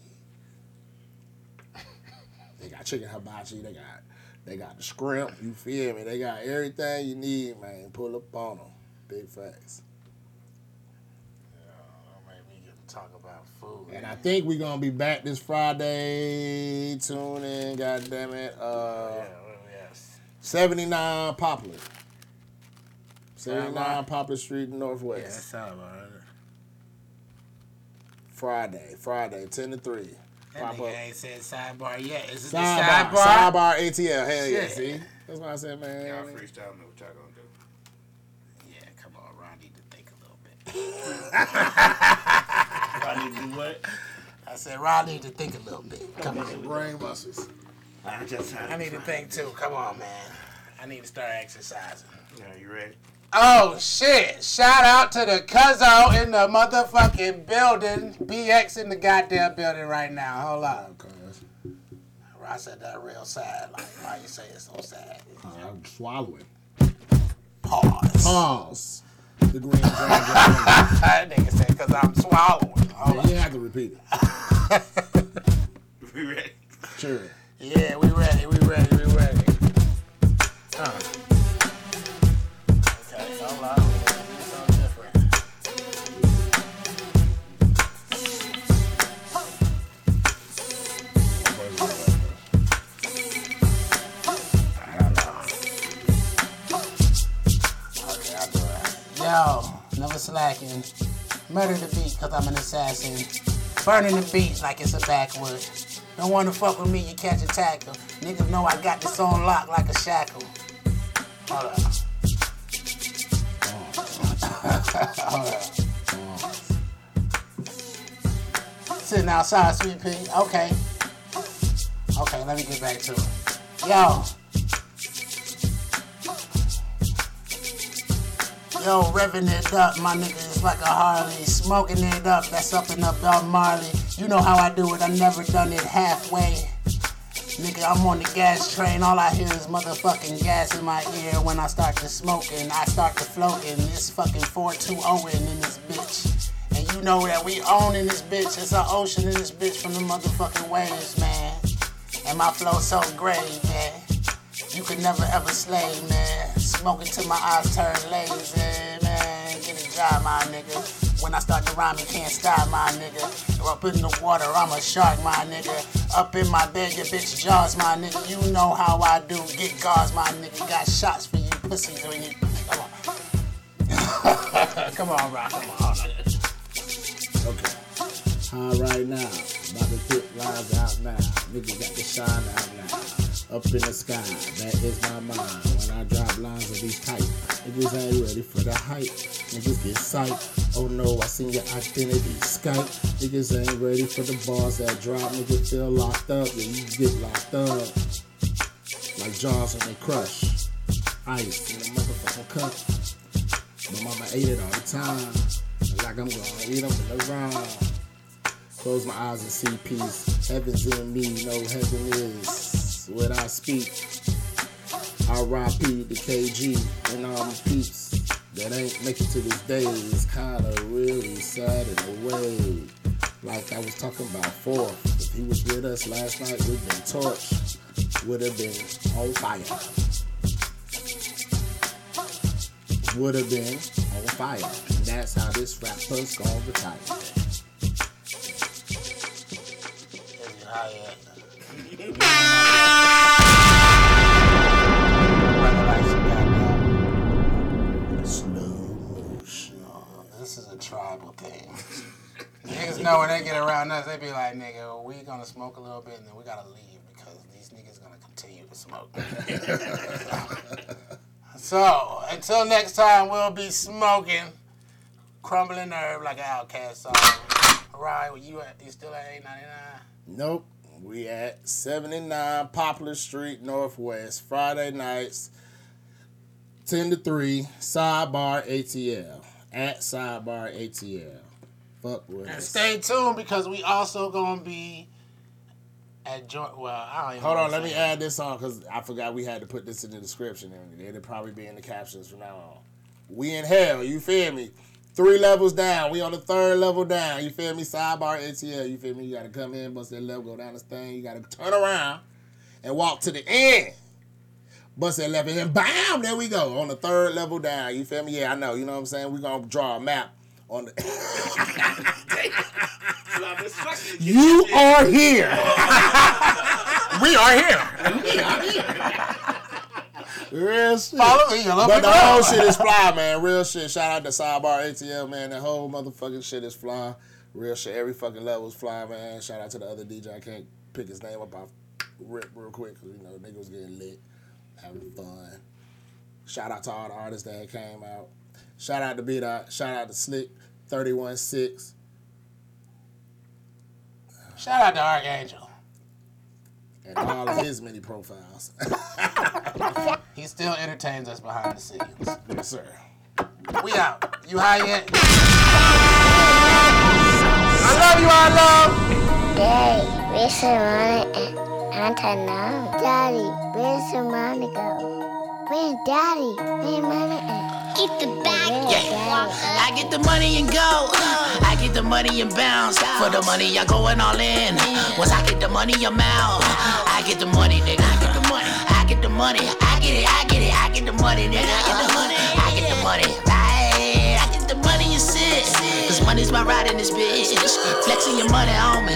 They got chicken hibachi. They got, they got the shrimp. You feel me? They got everything you need, man. Pull up on them. Big facts. Don't make me get to talk about food. And I think we're gonna be back this Friday. Tune in, God damn it. Uh, well, yes. 79 Poplar. 79 Sidebar? Poplar Street, Yeah, Northwest. that sounds about right. Friday, Friday, 10 to 3. That Pop nigga up. ain't said sidebar yet. Is it Sidebar, the sidebar? sidebar ATL. Hell yeah, Shit. see? That's what I said, man. Y'all freestyle know what y'all gonna do. Yeah, come on, Ron. Need to think a little bit. *laughs* *laughs* I need to do what? I said, Ron need to think a little bit. Come on. Brain muscles. I just had I need to think too. Come on, man. I need to start exercising. Yeah, you ready? Oh shit! Shout out to the Cuzzo in the motherfucking building. BX in the goddamn building right now. Hold on. Oh, I said that real sad. Like, why you say it so sad? Oh, I'm swallowing. Pause. Pause. The green dragon. that nigga said, cause I'm swallowing. Hold on. you have to repeat it. *laughs* We ready? Sure. Yeah, we ready. We ready. We ready. Uh. Slacking. Murder the beat cause I'm an assassin. Burning the beat like it's a backwood. Don't wanna fuck with me, you catch a tackle. Niggas know I got this on lock like a shackle. Hold up. Hold up. Sitting outside, sweet pea. Okay. Okay, let me get back to it. Yo. Yo, revving it up, my nigga like a Harley. Smoking it up, that's up and up Don Marley. You know how I do it, I never done it halfway. Nigga, I'm on the gas train, all I hear is motherfucking gas in my ear. When I start to smoking, I start to floating. This fucking 420 in this bitch. And you know that we own in this bitch. It's an ocean in this bitch from the motherfucking waves, man. And my flow so great, man. You can never ever slay, man. Smoking till my eyes turn lazy, man. Get a job, my nigga. When I start to rhyme, you can't stop, my nigga. Up in the water, I'm a shark, my nigga. Up in my bed, your bitch jaws, my nigga. You know how I do. Get guards, my nigga. Got shots for you pussies when you. Come on. *laughs* come on, Rock. Come on. Hold on. Okay. High right now. About to put lines out now. Nigga got the shine out now. Up in the sky, that is my mind. When I drop lines of these tight, niggas ain't ready for the hype. Niggas get psyched. Oh no, I seen your identity. Skype. Niggas ain't ready for the bars that drop. Niggas feel locked up. Yeah, you get locked up. Like Jaws when they crush. Ice in the motherfucking cup. My mama ate it all the time. Like I'm gonna eat them in the round. Close my eyes and see peace. Heaven's in me, no heaven is what I speak. R.I.P. the KG and all my peeps that ain't make it to this day. It's kinda really sad in a way. Like I was talking about fourth. If he was with us last night, we'd been torched. Would have been on fire. Would have been on fire. And that's how this rapper's gonna retire. This is a tribal thing. Niggas know when they get around us, they be like, nigga, we gonna smoke a little bit and then we gotta leave because these niggas gonna continue to smoke. *laughs* So until next time, we'll be smoking, crumbling herb like an OutKast song. Ryan, you at, you still at eight ninety nine? Nope. We at 79 Poplar Street Northwest. Friday nights, 10 to 3. Sidebar ATL. At Sidebar ATL. Fuck with And us. stay tuned because we also gonna be at joint. Well, I don't even. Hold know on, what let me add this on because I forgot we had to put this in the description and it'll probably be in the captions from now on. We in hell, you feel me? Three levels down. We on the third level down. You feel me? Sidebar ATL. You feel me? You gotta come in, bust that level, go down this thing. You gotta turn around and walk to the end. Bust that level and then bam, there we go. On the third level down. You feel me? Yeah, I know. You know what I'm saying? we gonna draw a map on the *laughs* You *laughs* are here. We are here. Real shit. Follow me, But the whole shit is fly, man. Real shit. Shout out to Sidebar ATL, man. The whole motherfucking shit is fly. Real shit. Every fucking level is fly, man. Shout out to the other DJ. I can't pick his name up off rip real quick because, you know, nigga was getting lit, having fun. Shout out to all the artists that came out. Shout out to Beat Out. Shout out to Slick 316. Shout out to Archangel. And all of his many profiles. *laughs* He still entertains us behind the scenes. yes, sir. We out. You high yet? I love you. I love. Daddy, where's the money? Auntie now. Daddy, where's the money go? Where's daddy? Where's money? Get the bag. Yeah. I get the money and go. I get the money and bounce. For the money, I going all in. Once I get the money, I'm out. I get the money, nigga. I get the money. I get the money. I get it. I get it. I get the money, nigga. I get the money. I get the money. Right. I get the money and sit. Cause money's my ride in this bitch. Flexing your money on me.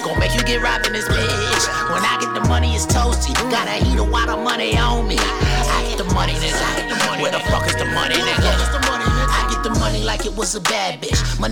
Gonna make you get robbed in this bitch. When I get the money, it's toasty. Gotta eat a lot of money on me. I get the money, nigga. I get the money. Where the fuck is the money, nigga? I get the money like it was a bad bitch. Money